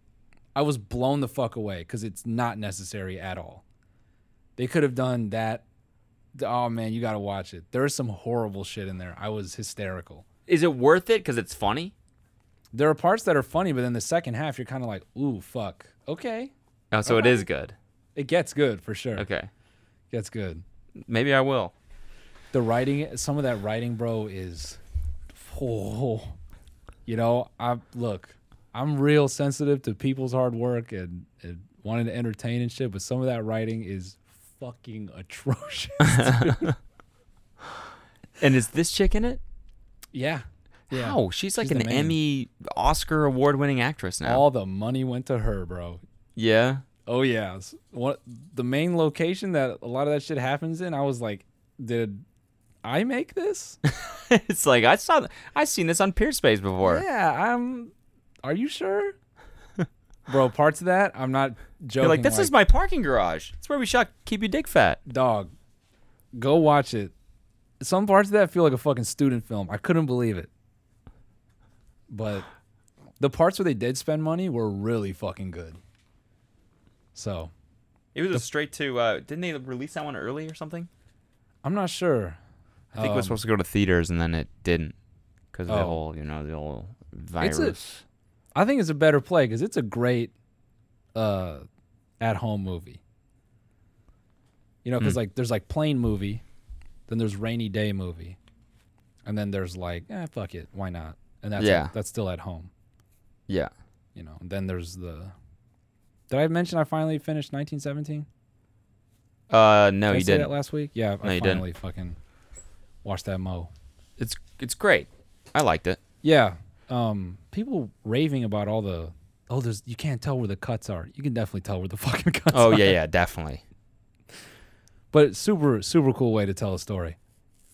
I was blown the fuck away because it's not necessary at all. They could have done that. Oh man, you got to watch it. There is some horrible shit in there. I was hysterical. Is it worth it because it's funny? There are parts that are funny, but then the second half, you're kind of like, ooh, fuck. Okay, Oh, so it is good. it gets good for sure. Okay. gets good. Maybe I will. the writing some of that writing bro is oh, you know i look i'm real sensitive to people's hard work and, and wanting to entertain and shit but some of that writing is fucking atrocious And is this chick in it? yeah yeah How? She's like She's an. Emmy, Oscar award-winning actress now. all the money went to her bro yeah. oh yeah what the main location that a lot of that shit happens in i was like did i make this it's like I saw. I seen this on Peerspace before. Yeah, I'm. Are you sure, bro? Parts of that I'm not joking. You're like, this is my parking garage. It's where we shot Keep Your Dick Fat. dog. Go watch it. Some parts of that feel like a fucking student film. I couldn't believe it. But the parts where they did spend money were really fucking good. So It was a straight to. Uh, didn't they release that one early or something? I'm not sure. I think it was Um, supposed to go to theaters and then it didn't because of the Oh. whole, you know, the whole It's a- virus. I think it's a better play because it's a great uh, at home movie. You know, because Hmm. like there's like plain movie, then there's rainy day movie, and then there's like eh, fuck it, why not? And that's Yeah. that's still at home. yeah. You know, and then there's the. Did I mention I finally finished 1917? Uh, no, Did I you didn't. that last week. Yeah, No, I you didn't. finally fucking watched that mo. It's it's great. I liked it. Yeah. Um, people raving about all the oh, there's you can't tell where the cuts are. You can definitely tell where the fucking cuts Oh are. yeah, yeah, definitely. But super super cool way to tell a story.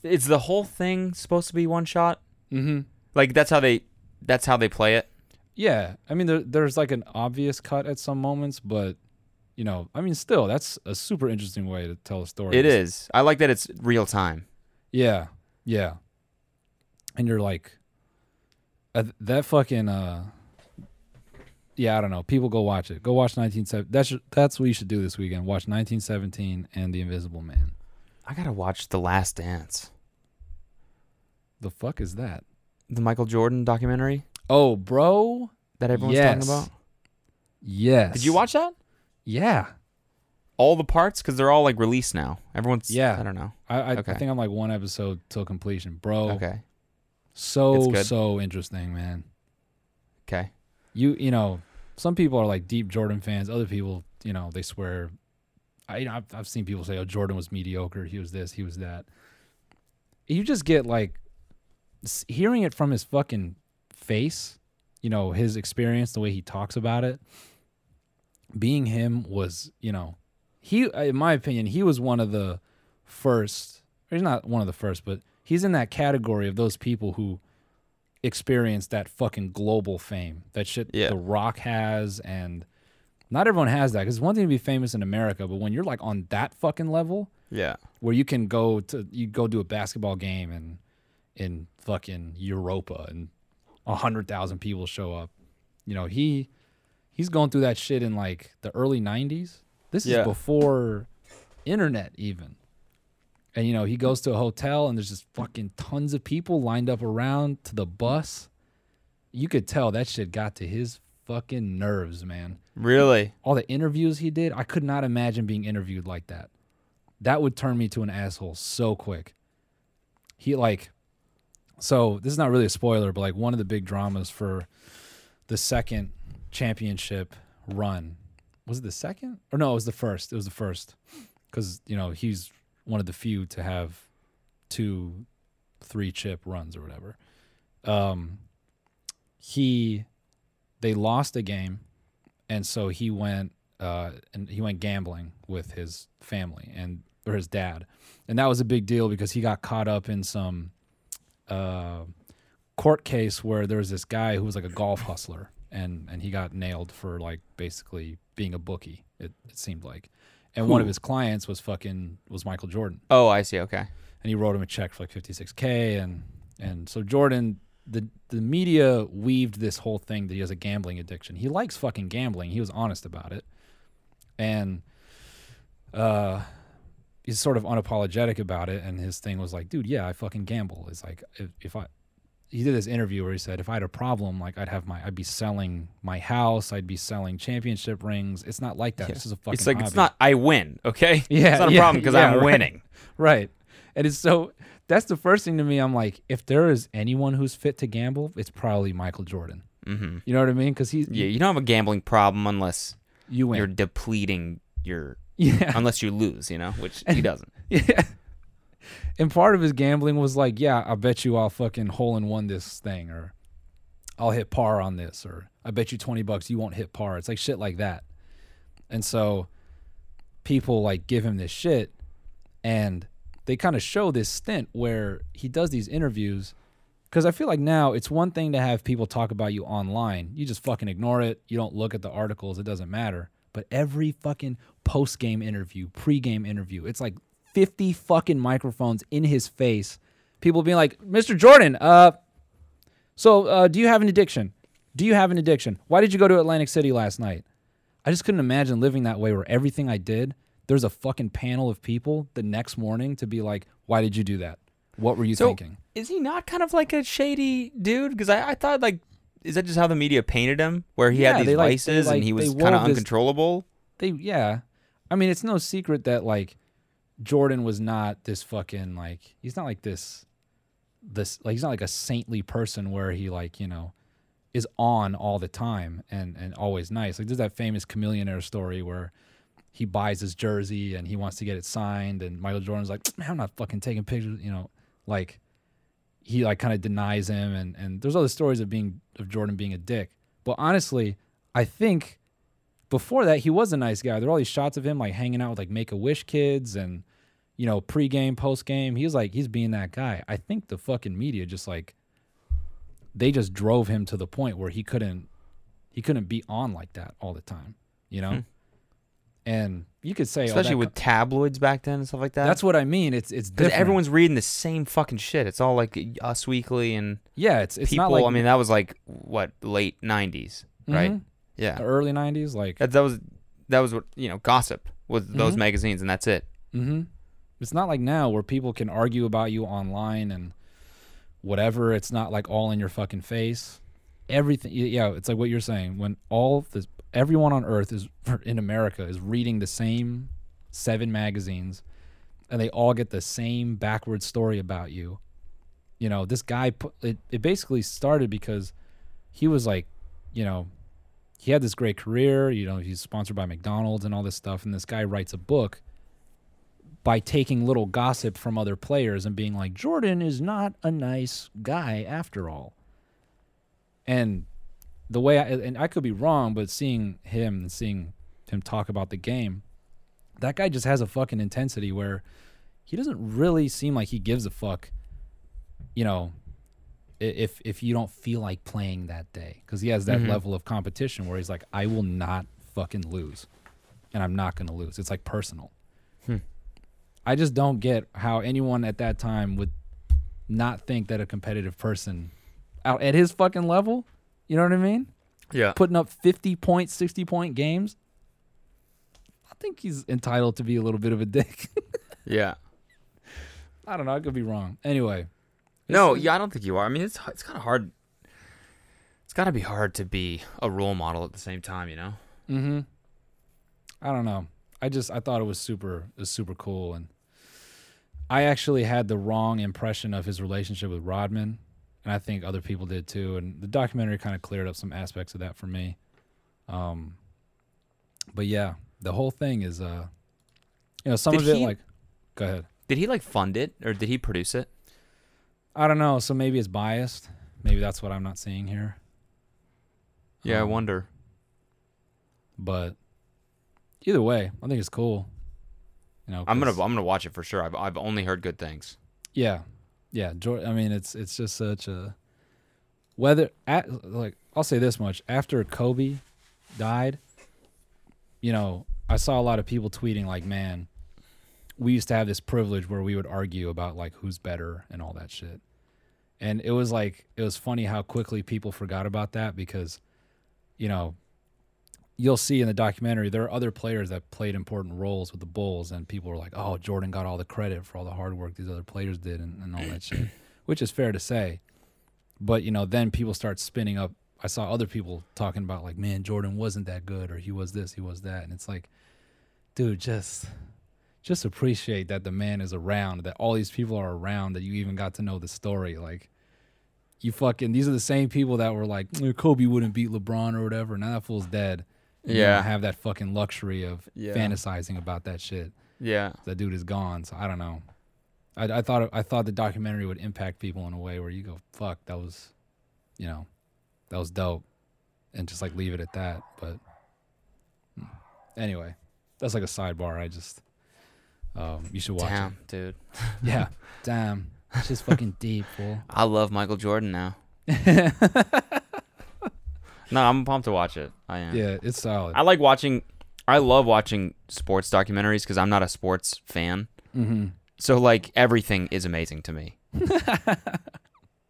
Is the whole thing supposed to be one shot? Mm-hmm. Like that's how they that's how they play it. Yeah, I mean there, there's like an obvious cut at some moments, but you know, I mean still that's a super interesting way to tell a story. It is. I like that it's real time. Yeah, yeah. And you're like, uh, that fucking uh. Yeah, I don't know. People go watch it. Go watch 1917. That's that's what you should do this weekend. Watch 1917 and The Invisible Man. I gotta watch The Last Dance, The fuck is that? the Michael Jordan documentary Oh, bro. that everyone's Yes. talking about. Yes. Did you watch that? Yeah. All the parts because they're all like released now. Everyone's Yeah. I don't know. I I, Okay. I think I'm like one episode till completion, bro. Okay. It's So good. so interesting, man. Okay. You you know, some people are like deep Jordan fans. Other people, you know, they swear. I you know, I've, I've seen people say, "Oh, Jordan was mediocre. He was this. He was that." You just get like hearing it from his fucking face. You know, his experience, the way he talks about it. Being him was, you know, he uh, in my opinion, he was one of the first. He's not one of the first, but he's in that category of those people who experienced that fucking global fame. That shit Yeah. The Rock has, and not everyone has that. Because it's one thing to be famous in America, but when you're like on that fucking level, Yeah. where you can go to you go do a basketball game and in fucking Europa and a hundred thousand people show up. You know, he he's going through that shit in like the early nineties. This Yeah. is before internet even. And you know, he goes to a hotel and there's just fucking tons of people lined up around to the bus. You could tell that shit got to his fucking nerves, man. Really? All the interviews he did, I could not imagine being interviewed like that. That would turn me to an asshole so quick. He like so this is not really a spoiler, but like one of the big dramas for the second championship run. Was it the second? Or no, it was the first. It was the first. Cuz you know, he's one of the few to have two three chip runs or whatever. Um he they lost a game and so he went uh and he went gambling with his family and or his dad. And that was a big deal because he got caught up in some uh court case where there was this guy who was like a golf hustler and and he got nailed for like basically being a bookie it, it seemed like and one of his clients was fucking was michael jordan. Oh, I see. Okay. and he wrote him a check for like 56k and and so jordan the the media weaved this whole thing that he has a gambling addiction. He likes fucking gambling. He was honest about it. And uh he's sort of unapologetic about it. And his thing was like dude yeah i fucking gamble. It's like if, if i he did this interview where he said if i had a problem like i'd have my i'd be selling my house i'd be selling championship rings it's not like that Yeah. this is a fucking It's like hobby. it's not. I win. Okay. Yeah, It's not a yeah, problem because yeah, I'm right. winning. Right. And it's so that's the first thing to me. I'm like, if there is anyone who's fit to gamble, it's probably Michael Jordan. hmm You know what I mean? Because he's Yeah. You don't have a gambling problem unless you win. you're depleting your. yeah, Unless you lose, you know, which he doesn't. yeah. And part of his gambling was like, yeah, I bet you I'll fucking hole in one this thing, or I'll hit par on this, or I bet you twenty bucks you won't hit par. It's like shit like that. And so people like give him this shit, and they kind of show this stint where he does these interviews. Because I feel like now it's one thing to have people talk about you online. You just fucking ignore it. You don't look at the articles. It doesn't matter. But every fucking post game interview, pre game interview, it's like 50 fucking microphones in his face. People being like, Mr. Jordan, uh, so uh, do you have an addiction? Do you have an addiction? Why did you go to Atlantic City last night? I just couldn't imagine living that way where everything I did, there's a fucking panel of people the next morning to be like, why did you do that? What were you So thinking? is he not kind of like a shady dude? Because I, I thought like, is that just how the media painted him, where he Yeah, had these like- vices like- and he was kind of this- uncontrollable? they yeah i mean it's no secret that like jordan was not this fucking like he's not like this this like he's not like a saintly person where he like you know is on all the time and and always nice. Like there's that famous Chamillionaire story where he buys his jersey and he wants to get it signed and michael jordan's like man i'm not fucking taking pictures you know like he like kind of denies him and and there's other stories of being of jordan being a dick. But honestly i think before that he was a nice guy. There were all these shots of him like hanging out with like Make a Wish kids and you know pre-game, post-game. He was like he's being that guy. I think the fucking media just like they just drove him to the point where he couldn't he couldn't be on like that all the time, you know. Hmm. And you could say, oh, Especially with co- tabloids back then and stuff like that. that's what I mean. It's it's because everyone's reading the same fucking shit. It's all like Us Weekly and yeah. It's it's people. not like I mean, that was like what late '90s, right? Mhm. Yeah, the early '90s. Like that, that was that was what you know. Gossip was those Mhm. magazines, and that's it. Mm-hmm. It's not like now where people can argue about you online and whatever. It's not like all in your fucking face. Everything, y- yeah. It's like what you're saying. When all this, everyone on Earth is in America is reading the same seven magazines, and they all get the same backward story about you. You know, this guy. Put, it it basically started because he was like, you know, he had this great career. You know, he's sponsored by McDonald's and all this stuff. And this guy writes a book by taking little gossip from other players and being like, Jordan is not a nice guy after all. And the way I, and I could be wrong, but seeing him and seeing him talk about the game, that guy just has a fucking intensity where he doesn't really seem like he gives a fuck, you know, if if you don't feel like playing that day. Because he has that Mhm. level of competition where he's like i will not fucking lose and i'm not going to lose. It's like personal. Hmm. i just don't get how anyone at that time would not think that a competitive person out at his fucking level you know what i mean? Yeah, putting up 50 point 60 point games i think he's entitled to be a little bit of a dick. Yeah. i don't know i could be wrong. Anyway No, yeah, I don't think you are. I mean, it's it's kind of hard. It's got to be hard to be a role model at the same time, you know? Mm-hmm. I don't know. I just I thought it was super it was super cool and I actually had the wrong impression of his relationship with Rodman and I think other people did too and the documentary kind of cleared up some aspects of that for me. Um but yeah, the whole thing is uh you know some Did of it he- like go ahead. Did he like fund it or did he produce it? I don't know, so maybe it's biased. Maybe that's what I'm not seeing here. Yeah, I Um, wonder. But either way, I think it's cool. You know, I'm gonna I'm gonna watch it for sure. I've I've only heard good things. Yeah, yeah. I mean, it's it's just such a whether at, like I'll say this much: after Kobe died, you know, I saw a lot of people tweeting like, "Man, we used to have this privilege where we would argue about like who's better and all that shit." And it was like it was funny how quickly people forgot about that because, you know, you'll see in the documentary there are other players that played important roles with the Bulls, and people were like, "Oh, Jordan got all the credit for all the hard work these other players did and, and all that shit," which is fair to say. But you know, then people start spinning up. I saw other people talking about like, "Man, Jordan wasn't that good," or "He was this, he was that," and it's like, dude, just just appreciate that the man is around, that all these people are around, that you even got to know the story. Like, you fucking these are the same people that were like, "Eh, Kobe wouldn't beat LeBron or whatever. Now that fool's dead. You Yeah. don't have that fucking luxury of Yeah. fantasizing about that shit. Yeah. That dude is gone. So I don't know. I, I thought I thought the documentary would impact people in a way where you go, fuck, that was, you know, that was dope, and just like leave it at that. But hmm. anyway, that's like a sidebar. I just, um, you should watch Damn, dude. Yeah, damn, it's just fucking deep, fool. I love Michael Jordan now. no, I'm pumped to watch it. I am. Yeah, it's solid. I like watching. I love watching sports documentaries because I'm not a sports fan. mm-hmm. So like everything is amazing to me.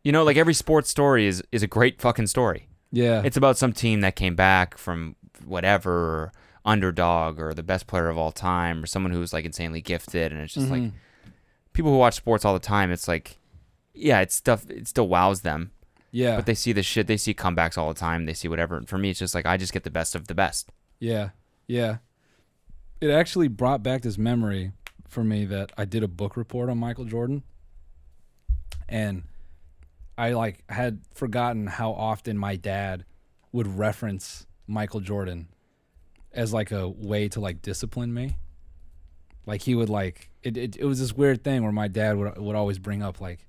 you know, like every sports story is is a great fucking story. Yeah, It's about some team that came back from whatever underdog or the best player of all time or someone who was like insanely gifted and it's just like Mhm. people who watch sports all the time it's like yeah, it's stuff it still wows them. yeah, But they see the shit, they see comebacks all the time, they see whatever. And for me it's just like I just get the best of the best. Yeah, yeah. It actually brought back this memory for me that I did a book report on Michael Jordan, and I like had forgotten how often my dad would reference Michael Jordan as like a way to like discipline me. Like he would like it. It, it was this weird thing where my dad would would always bring up like,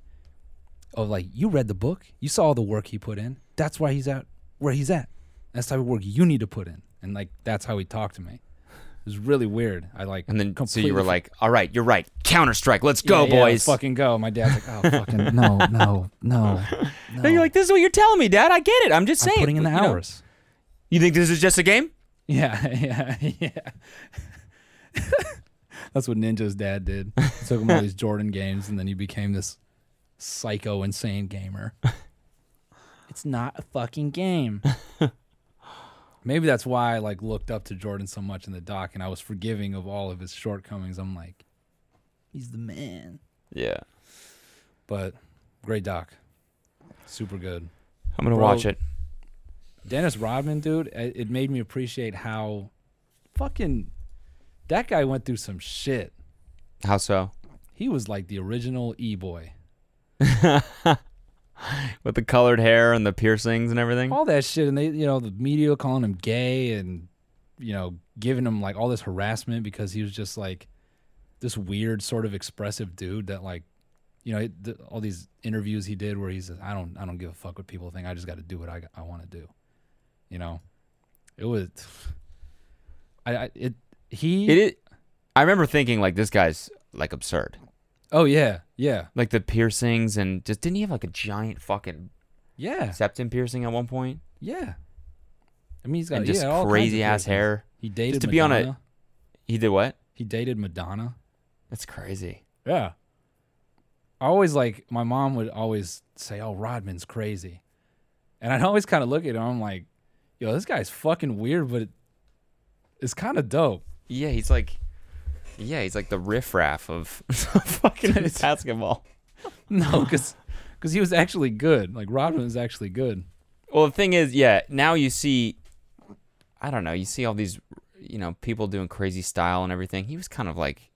oh, like you read the book, you saw all the work he put in. That's why he's at where he's at. That's the type of work you need to put in, and like that's how he talked to me. It was really weird. I like And then so completely you were for- like, All right, you're right. Counter strike, let's go, Yeah, yeah, boys. fucking go. My dad's like, oh fucking no, no, no. no. And you're like, This is what you're telling me, Dad. I get it. I'm just I'm saying. putting in the you know. hours. You think this is just a game? Yeah, yeah, yeah. That's what Ninja's dad did. He took him all these Jordan games, and then he became this psycho, insane gamer. It's not a fucking game. Maybe that's why I like looked up to Jordan so much in the doc, and I was forgiving of all of his shortcomings. I'm like, he's the man. Yeah. But great doc, super good. I'm gonna Bro, watch it. Dennis Rodman, dude, it it made me appreciate how fucking that guy went through some shit. How so? He was like the original e boy. With the colored hair and the piercings and everything. All that shit, and they, you know, the media calling him gay and you know giving him like all this harassment because he was just like this weird sort of expressive dude that like you know all these interviews he did where he's I don't I don't give a fuck what people think I just got to do what I I want to do. You know, it was I, I it he It is. I remember thinking like this guy's like absurd. oh yeah yeah Like the piercings and just didn't he have like a giant fucking yeah septum piercing at one point? yeah. I mean he's got And just yeah, all kinds of crazy ass hair. He dated just to be on a- He did what? He dated Madonna. That's crazy. Yeah. I always like my mom would always say, "Oh, Rodman's crazy," and I'd always kind of look at him. I'm like, "Yo, this guy's fucking weird, but it, it's kind of dope." Yeah, he's like, yeah, he's like the riffraff of fucking basketball. No, because because he was actually good. Like Rodman was actually good. Well, the thing is, yeah, now you see, I don't know, you see all these, you know, people doing crazy style and everything. He was kind of like,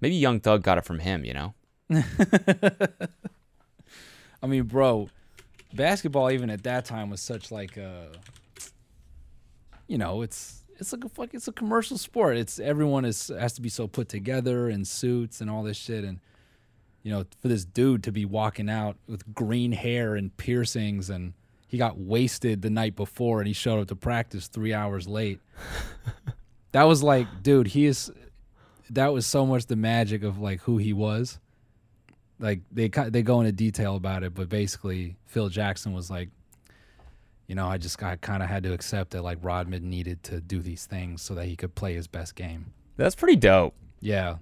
maybe Young Thug got it from him, you know? I mean, bro, basketball even at that time was such like a, you know, it's it's like a fuck, it's a commercial sport. It's everyone is has to be so put together in suits and all this shit, and you know, for this dude to be walking out with green hair and piercings, and he got wasted the night before, and he showed up to practice three hours late. that was like, dude, he is. That was so much the magic of like who he was like they they go into detail about it, but basically Phil Jackson was like, you know, I just got kind of had to accept that like Rodman needed to do these things so that he could play his best game. That's pretty dope. Yeah,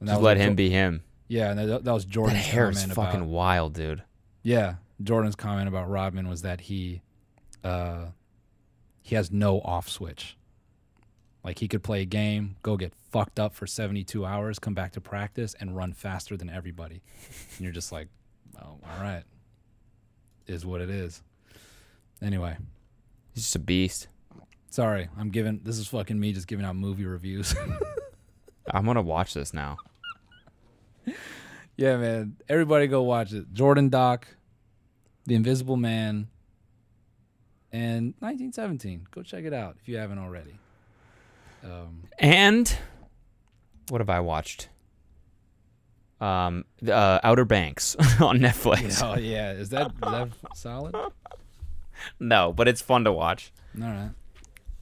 and Just let Jo- him be him. Yeah, and that, that was That Jordan's hair is fucking about. wild, dude. Yeah, Jordan's comment about Rodman was that he, uh, he has no off switch. Like he could play a game, go get fucked up for 72 hours, come back to practice, and run faster than everybody. And you're just like, oh, all right, is what it is. Anyway, He's just a beast. sorry, I'm giving. This is fucking me just giving out movie reviews. I'm gonna watch this now. yeah, man, everybody go watch it. Jordan Doc, The Invisible Man, and 1917. Go check it out if you haven't already. Um, And what have I watched? Um, the, uh, Outer Banks on Netflix. oh yeah, is that, is that solid? All No, but it's fun to watch. right.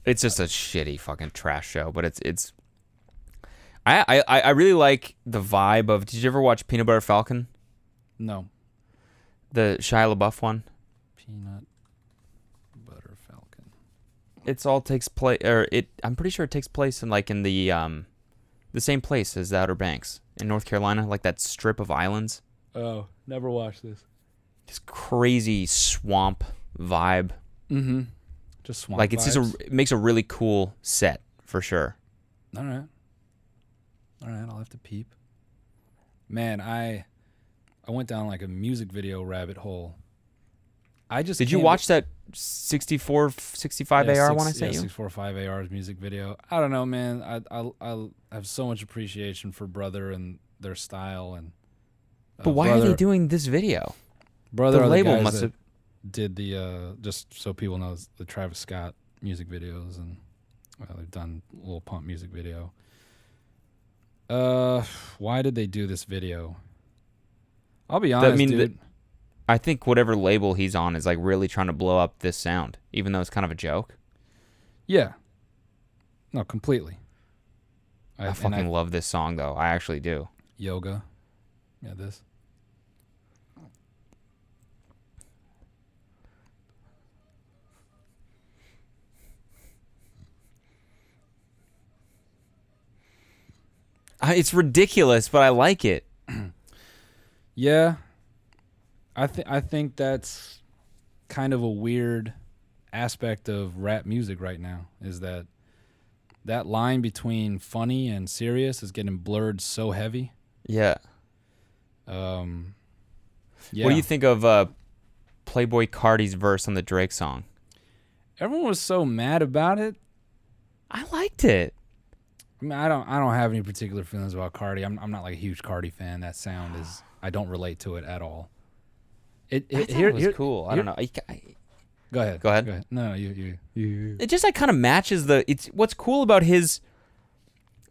It's just a shitty fucking trash show, but it's it's. I I I really like the vibe of. Did you ever watch Peanut Butter Falcon, No. the Shia LaBeouf one? Peanut butter falcon. It's all takes place, or it. I'm pretty sure it takes place in like in the um, the same place as the Outer Banks in North Carolina, like that strip of islands. Oh, never watched this. Just crazy swamp vibe. Mm-hmm. Just swamp like it's just vibes. a it makes a really cool set for sure. All right. All right, I'll have to peep. Man, I I went down like a music video rabbit hole. I just Did you can't- watch that 64 65 Yeah, AR six- one I sent yeah, you? 645 AR's music video. I don't know, man. I I I have so much appreciation for Brother and their style and uh, But why are they doing this video? Brother the label guys must that have- did the uh just so people know the Travis Scott music videos and well, they've done a Lil Pump music video. Uh why did they do this video? I'll be honest. I mean, the- dude. I think whatever label he's on is like really trying to blow up this sound, even though it's kind of a joke. yeah. No, completely. I, and fucking love this song though. I actually do. yoga. Yeah, this. It's ridiculous, but I like it. Yeah. I think I think that's kind of a weird aspect of rap music right now is that that line between funny and serious is getting blurred so heavy. Yeah. Um yeah. What do you think of uh, Playboi Carti's verse on the Drake song? Everyone was so mad about it. I liked it. I mean, I don't I don't have any particular feelings about Carti. I'm I'm not like a huge Carti fan. That sound is I don't relate to it at all. It, it here, was here- cool. I don't know. I- I- Go ahead. Go ahead. Go ahead. No, no, you you you. it just like kind of matches the it's what's cool about his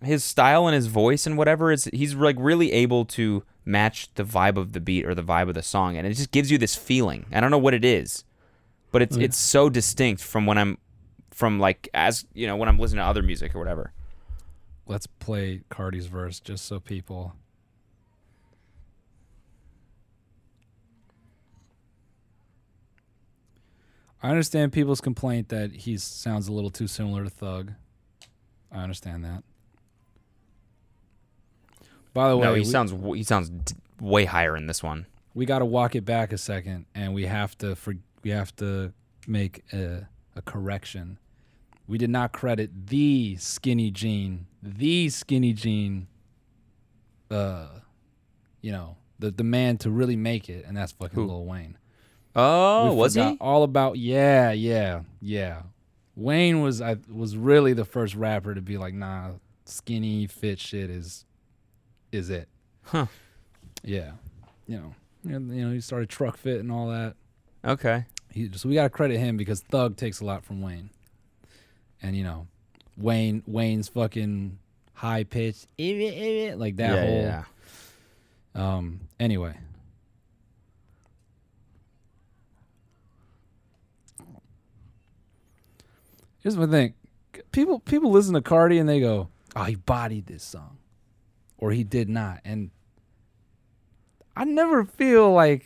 his style and his voice and whatever is he's like really able to match the vibe of the beat or the vibe of the song and it just gives you this feeling i don't know what it is but it's it's so distinct from when i'm from like as you know when i'm listening to other music or whatever Let's play Carti's verse just so people. I understand people's complaint that he sounds a little too similar to Thug. I understand that. By the way, no he we, sounds he sounds d- way higher in this one we got to walk it back a second, and we have to for, we have to make a, a correction. We did not credit the skinny jean, the skinny jean. Uh, you know the the man to really make it, and that's fucking Who? Lil Wayne. Oh, We was he? all about? Yeah, yeah, yeah. Wayne was I was really the first rapper to be like, nah, skinny fit shit is is it. Huh. Yeah, you know, you know, you know, he started Trukfit and all that. Okay. He, so we gotta credit him because Thug takes a lot from Wayne, and you know, Wayne Wayne's fucking high pitched eh, eh, eh, like that yeah, whole. yeah. Um. Anyway. Here's my thing. People people listen to Carti and they go, "Oh, he bodied this song," or he did not, and I never feel like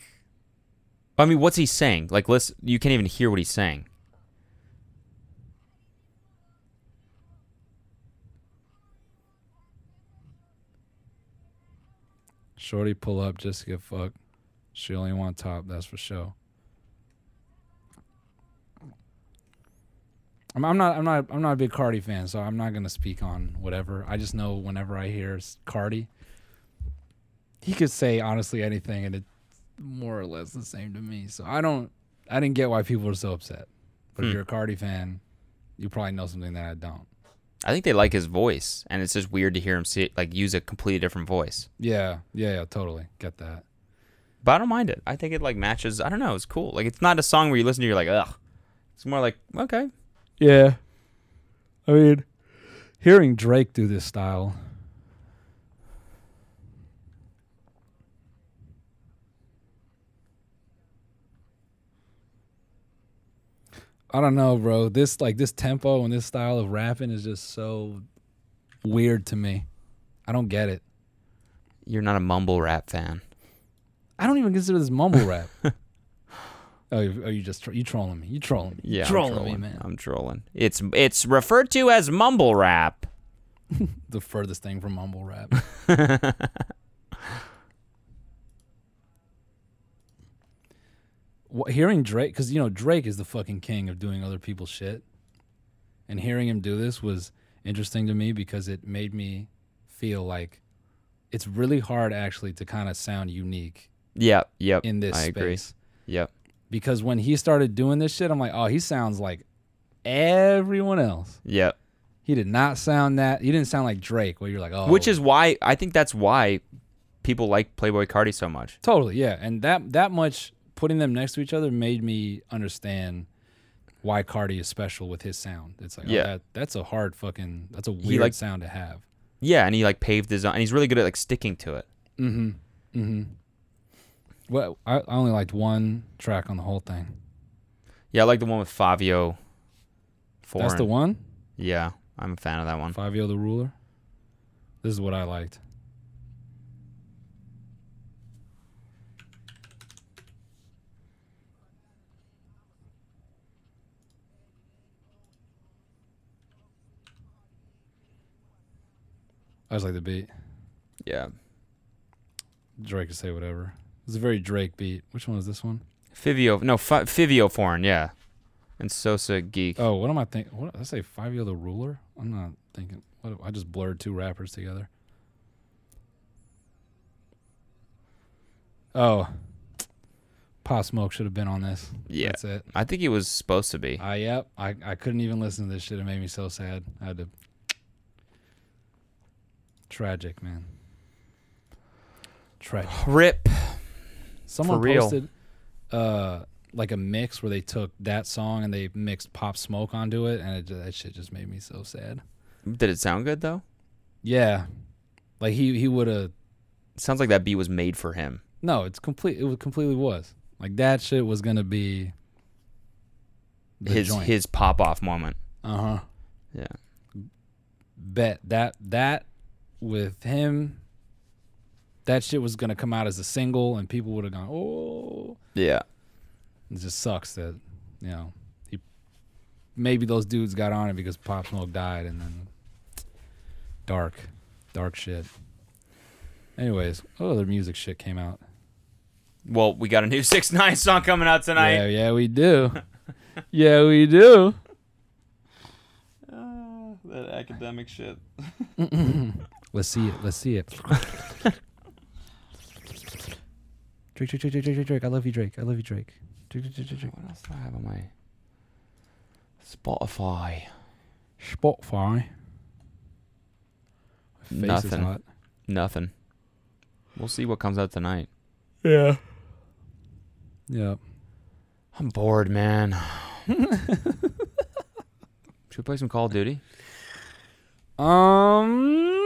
I mean, what's he saying? Like, listen, you can't even hear what he's saying. Shorty pull up just to get fucked. She only want top. That's for sure. I'm, I'm not. I'm not. I'm not a big Carti fan, so I'm not gonna speak on whatever. I just know whenever I hear Carti, he could say honestly anything, and it's more or less the same to me. So I don't. I didn't get why people are so upset. But if Hmm. you're a Carti fan, you probably know something that I don't. I think they like his voice, and it's just weird to hear him see like use a completely different voice. Yeah. Yeah. Yeah. Totally get that. But I don't mind it. I think it like matches. I don't know. It's cool. Like it's not a song where you listen to, you're like, ugh. It's more like, okay, Yeah. I mean, hearing Drake do this style. I don't know, bro. This like this tempo and this style of rapping is just so weird to me. I don't get it. you're not a mumble rap fan. I don't even consider this mumble rap. oh, you- are you just tro- you trolling me? You trolling me? You Yeah, I'm trolling, me, man. I'm trolling. It's it's referred to as mumble rap. the furthest thing from mumble rap. hearing Drake, because you know Drake is the fucking king of doing other people's shit, and hearing him do this was interesting to me because it made me feel like it's really hard actually to kind of sound unique Yep, yep. in this I space. agree. Yep. Because when he started doing this shit, I'm like, oh, he sounds like everyone else. Yep. He did not sound that. He didn't sound like Drake, where you're like, oh, Which is why I think that's why people like Playboi Carti so much. Totally, yeah. And that that much putting them next to each other made me understand why Carti is special with his sound. It's like, Yeah. oh, that that's a hard fucking that's a weird like- sound to have. Yeah, and he like paved his own, and he's really good at like sticking to it. Mm-hmm. Mm-hmm. Well, I, I only liked one track on the whole thing. Yeah, I like the one with Fabio. Foreign. That's the one? Yeah, I'm a fan of that one. Fabio the Ruler. This is what I liked. I just like the beat. Yeah, Drake can say whatever. It's a very Drake beat. Which one is this one? Fivio. No, F- Fivio Foreign. Yeah, and Sosa Geek. Oh, what am I thinking? What did I say? Fabio the Ruler? I'm not thinking. What? I just blurred two rappers together. Oh, Pop Smoke should have been on this. Yeah. that's it. I think he was supposed to be. I yep. I I couldn't even listen to this shit. It made me so sad. I had to. Tragic, man. Tragic. Rip. Someone posted uh like a mix where they took that song and they mixed Pop Smoke onto it, and it, that shit just made me so sad. Did it sound good though? Yeah, like he he would have. sounds like that beat was made for him. No, it's complete. It was completely was like that shit was gonna be his joint. his pop off moment. uh huh. Yeah. Bet that that with him, that shit was gonna come out as a single, and people would have gone, oh. Yeah. It just sucks that you know he maybe those dudes got on it because Pop Smoke died, and then dark, dark shit. Anyways, what other music shit came out? Well, we got a new six nine song coming out tonight. Yeah, yeah, we do. yeah, we do. Ah, that academic shit. Let's see it. Let's see it. Drake, Drake, Drake, Drake, Drake, Drake. I love you, Drake. I love you, Drake. What else do I have on my Spotify? Spotify. My face is Nothing. hot. Nothing. We'll see what comes out tonight. Yeah. Yeah. I'm bored, man. Should we play some Call of Duty? Um.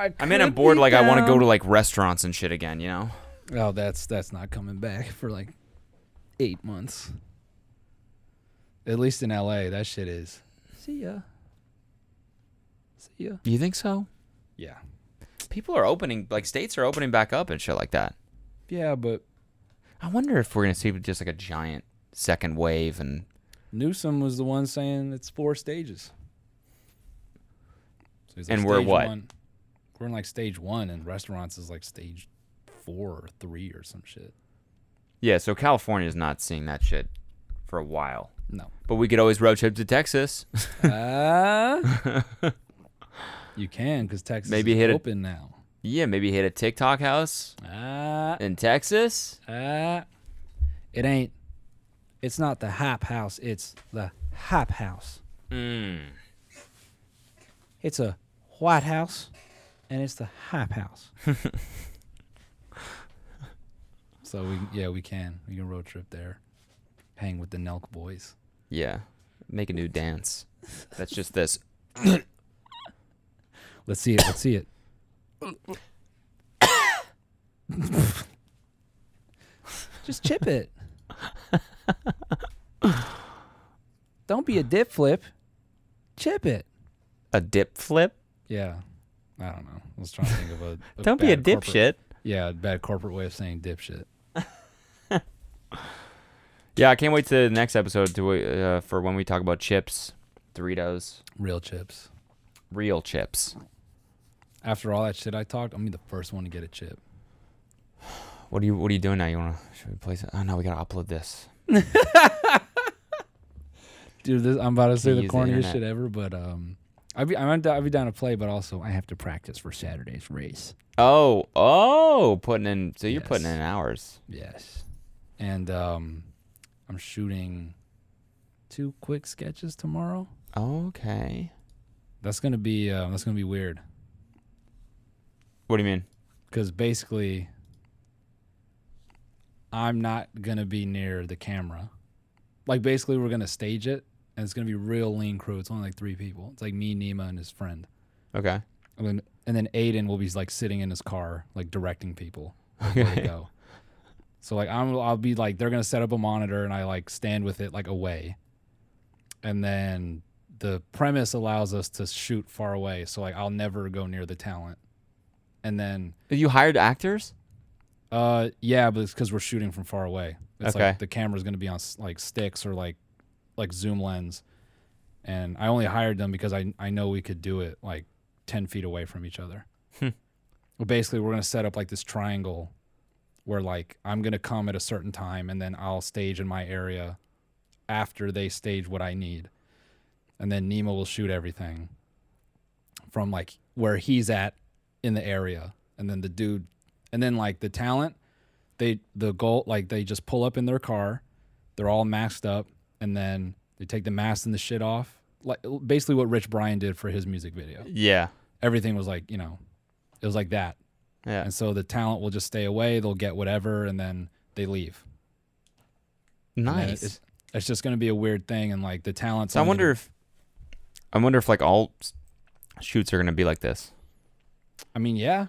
I, I mean, I'm could bored. be Like, I want to go to like restaurants and shit again. You know? Oh, that's that's not coming back for like eight months. At least in LA, that shit is. See ya. See ya. You think so? Yeah. People are opening, like states are opening back up and shit like that. Yeah, but I wonder if we're gonna see just like a giant second wave and Newsom was the one saying it's four stages. So he's And we're what? One. We're in like stage one, and restaurants is like stage four or three or some shit. yeah. So California's not seeing that shit for a while. No. But we could always road trip to Texas. Ah. you can because Texas Maybe is hit it- open now. yeah, maybe hit a TikTok house Ah. in Texas. Ah. It ain't. It's not the Hap House. It's the Hap House. Mm. It's a White House, and it's the Hap House. so we yeah we can we can road trip there, hang with the Nelk boys. Yeah, make a new dance. That's just this. Let's see it. Let's see it. Just chip it. Don't be a dip flip. Chip it. A dip flip? Yeah. I don't know. I was trying to think of a. a Don't be a dipshit. Yeah, bad corporate way of saying dipshit. Yeah, I can't wait to the next episode to uh, for when we talk about chips, Doritos, Real chips. real chips. After all that shit I talked, I'm gonna be the first one to get a chip. What are you What are you doing now? You wanna should we play? Some, oh no, we gotta upload this. Dude, this, I'm about to say the corniest shit ever, but um, I'd be I'm I'd be down to play, but also I have to practice for Saturday's race. Oh, oh, putting in. So you're putting in hours. Yes, and um, I'm shooting two quick sketches tomorrow. Okay. That's gonna be uh, that's gonna be weird What do you mean? because basically I'm not gonna be near the camera. Like basically we're gonna stage it, and it's gonna be real lean crew. It's only like three people. It's like me, Nima, and his friend. Okay. And then and then Aiden will be like sitting in his car, like directing people to go. So like I'm I'll be like they're gonna set up a monitor and I like stand with it like away. And then the premise allows us to shoot far away. So like I'll never go near the talent. And then You hired actors? uh yeah, but it's because we're shooting from far away. It's Okay. like the camera's gonna be on like sticks or like like zoom lens. And I only hired them because I I know we could do it like ten feet away from each other. Hmm. Well, basically, we're gonna set up like this triangle, where like I'm gonna come at a certain time, and then I'll stage in my area after they stage what I need, and then Nemo will shoot everything from like where he's at in the area, and then the dude, and then like the talent, they the goal like they just pull up in their car, they're all masked up, and then they take the mask and the shit off, like basically what Rich Brian did for his music video Yeah. everything was like you know it was like that Yeah. and so the talent will just stay away they'll get whatever and then they leave Nice. it's, it's just going to be a weird thing and like the talents. So I wonder if I wonder if like all shoots are gonna be like this. i mean yeah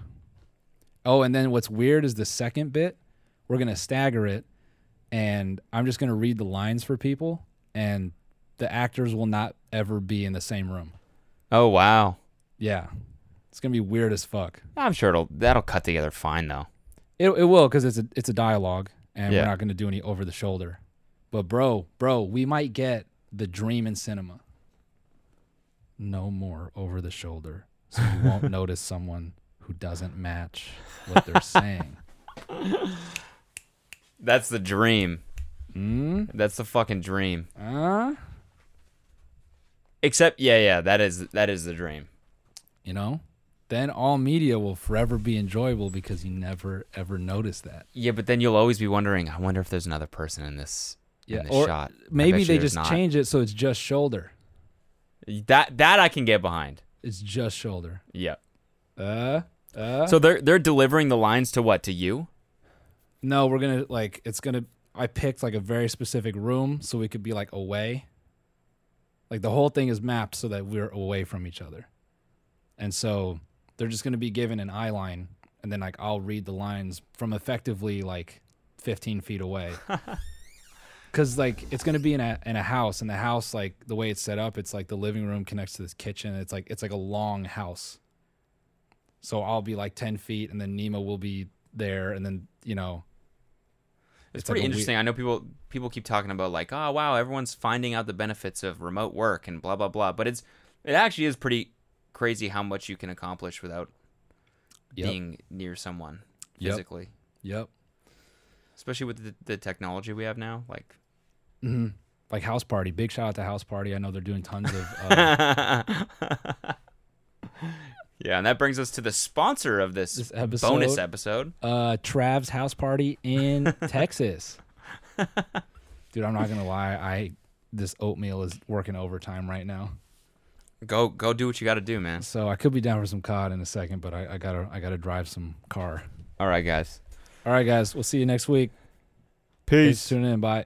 oh and then what's weird is the second bit we're going to stagger it and i'm just going to read the lines for people and the actors will not ever be in the same room Oh wow. yeah it's going to be weird as fuck I'm sure it'll that'll cut together fine though. It it will because it's a it's a dialogue, and Yeah. we're not going to do any over the shoulder. But bro, bro, we might get the dream in cinema. No more over the shoulder, so you won't notice someone who doesn't match what they're saying. That's the dream. Hmm. That's the fucking dream. Uh, Except yeah, yeah, that is that is the dream. you know, then all media will forever be enjoyable because you never ever notice that. Yeah, but then you'll always be wondering. I wonder if there's another person in this. Yeah, in this or shot. Maybe they just not. change it so it's just shoulder. that. That I can get behind. It's just shoulder. Yeah. Uh, uh. So they're they're delivering the lines to what to you? No, we're gonna like it's gonna. I picked like a very specific room so we could be like away. Like the whole thing is mapped so that we're away from each other, and so they're just gonna be given an eye line, and then like I'll read the lines from effectively like 15 feet away. Cause like it's gonna be in a in a house, and the house like the way it's set up, it's like the living room connects to this kitchen. It's like it's like a long house. So I'll be like 10 feet, and then Nemo will be there, and then you know It's, It's pretty we- interesting. I know people people keep talking about like, oh wow, everyone's finding out the benefits of remote work and blah blah blah. But it's it actually is pretty crazy how much you can accomplish without Yep. being near someone physically. Yep. Especially with the, the technology we have now, like hmm Like House Party. Big shout out to House Party. I know they're doing tons of. Uh, yeah, and that brings us to the sponsor of this, This episode. bonus episode. uh, Trav's House Party in Texas. Dude, I'm not gonna lie. I this oatmeal is working overtime right now, Go go do what you got to do, man. so I could be down for some cod in a second, but I, I gotta I gotta drive some car. All right, guys. All right, guys. We'll see you next week. Thanks for tuning in. Bye.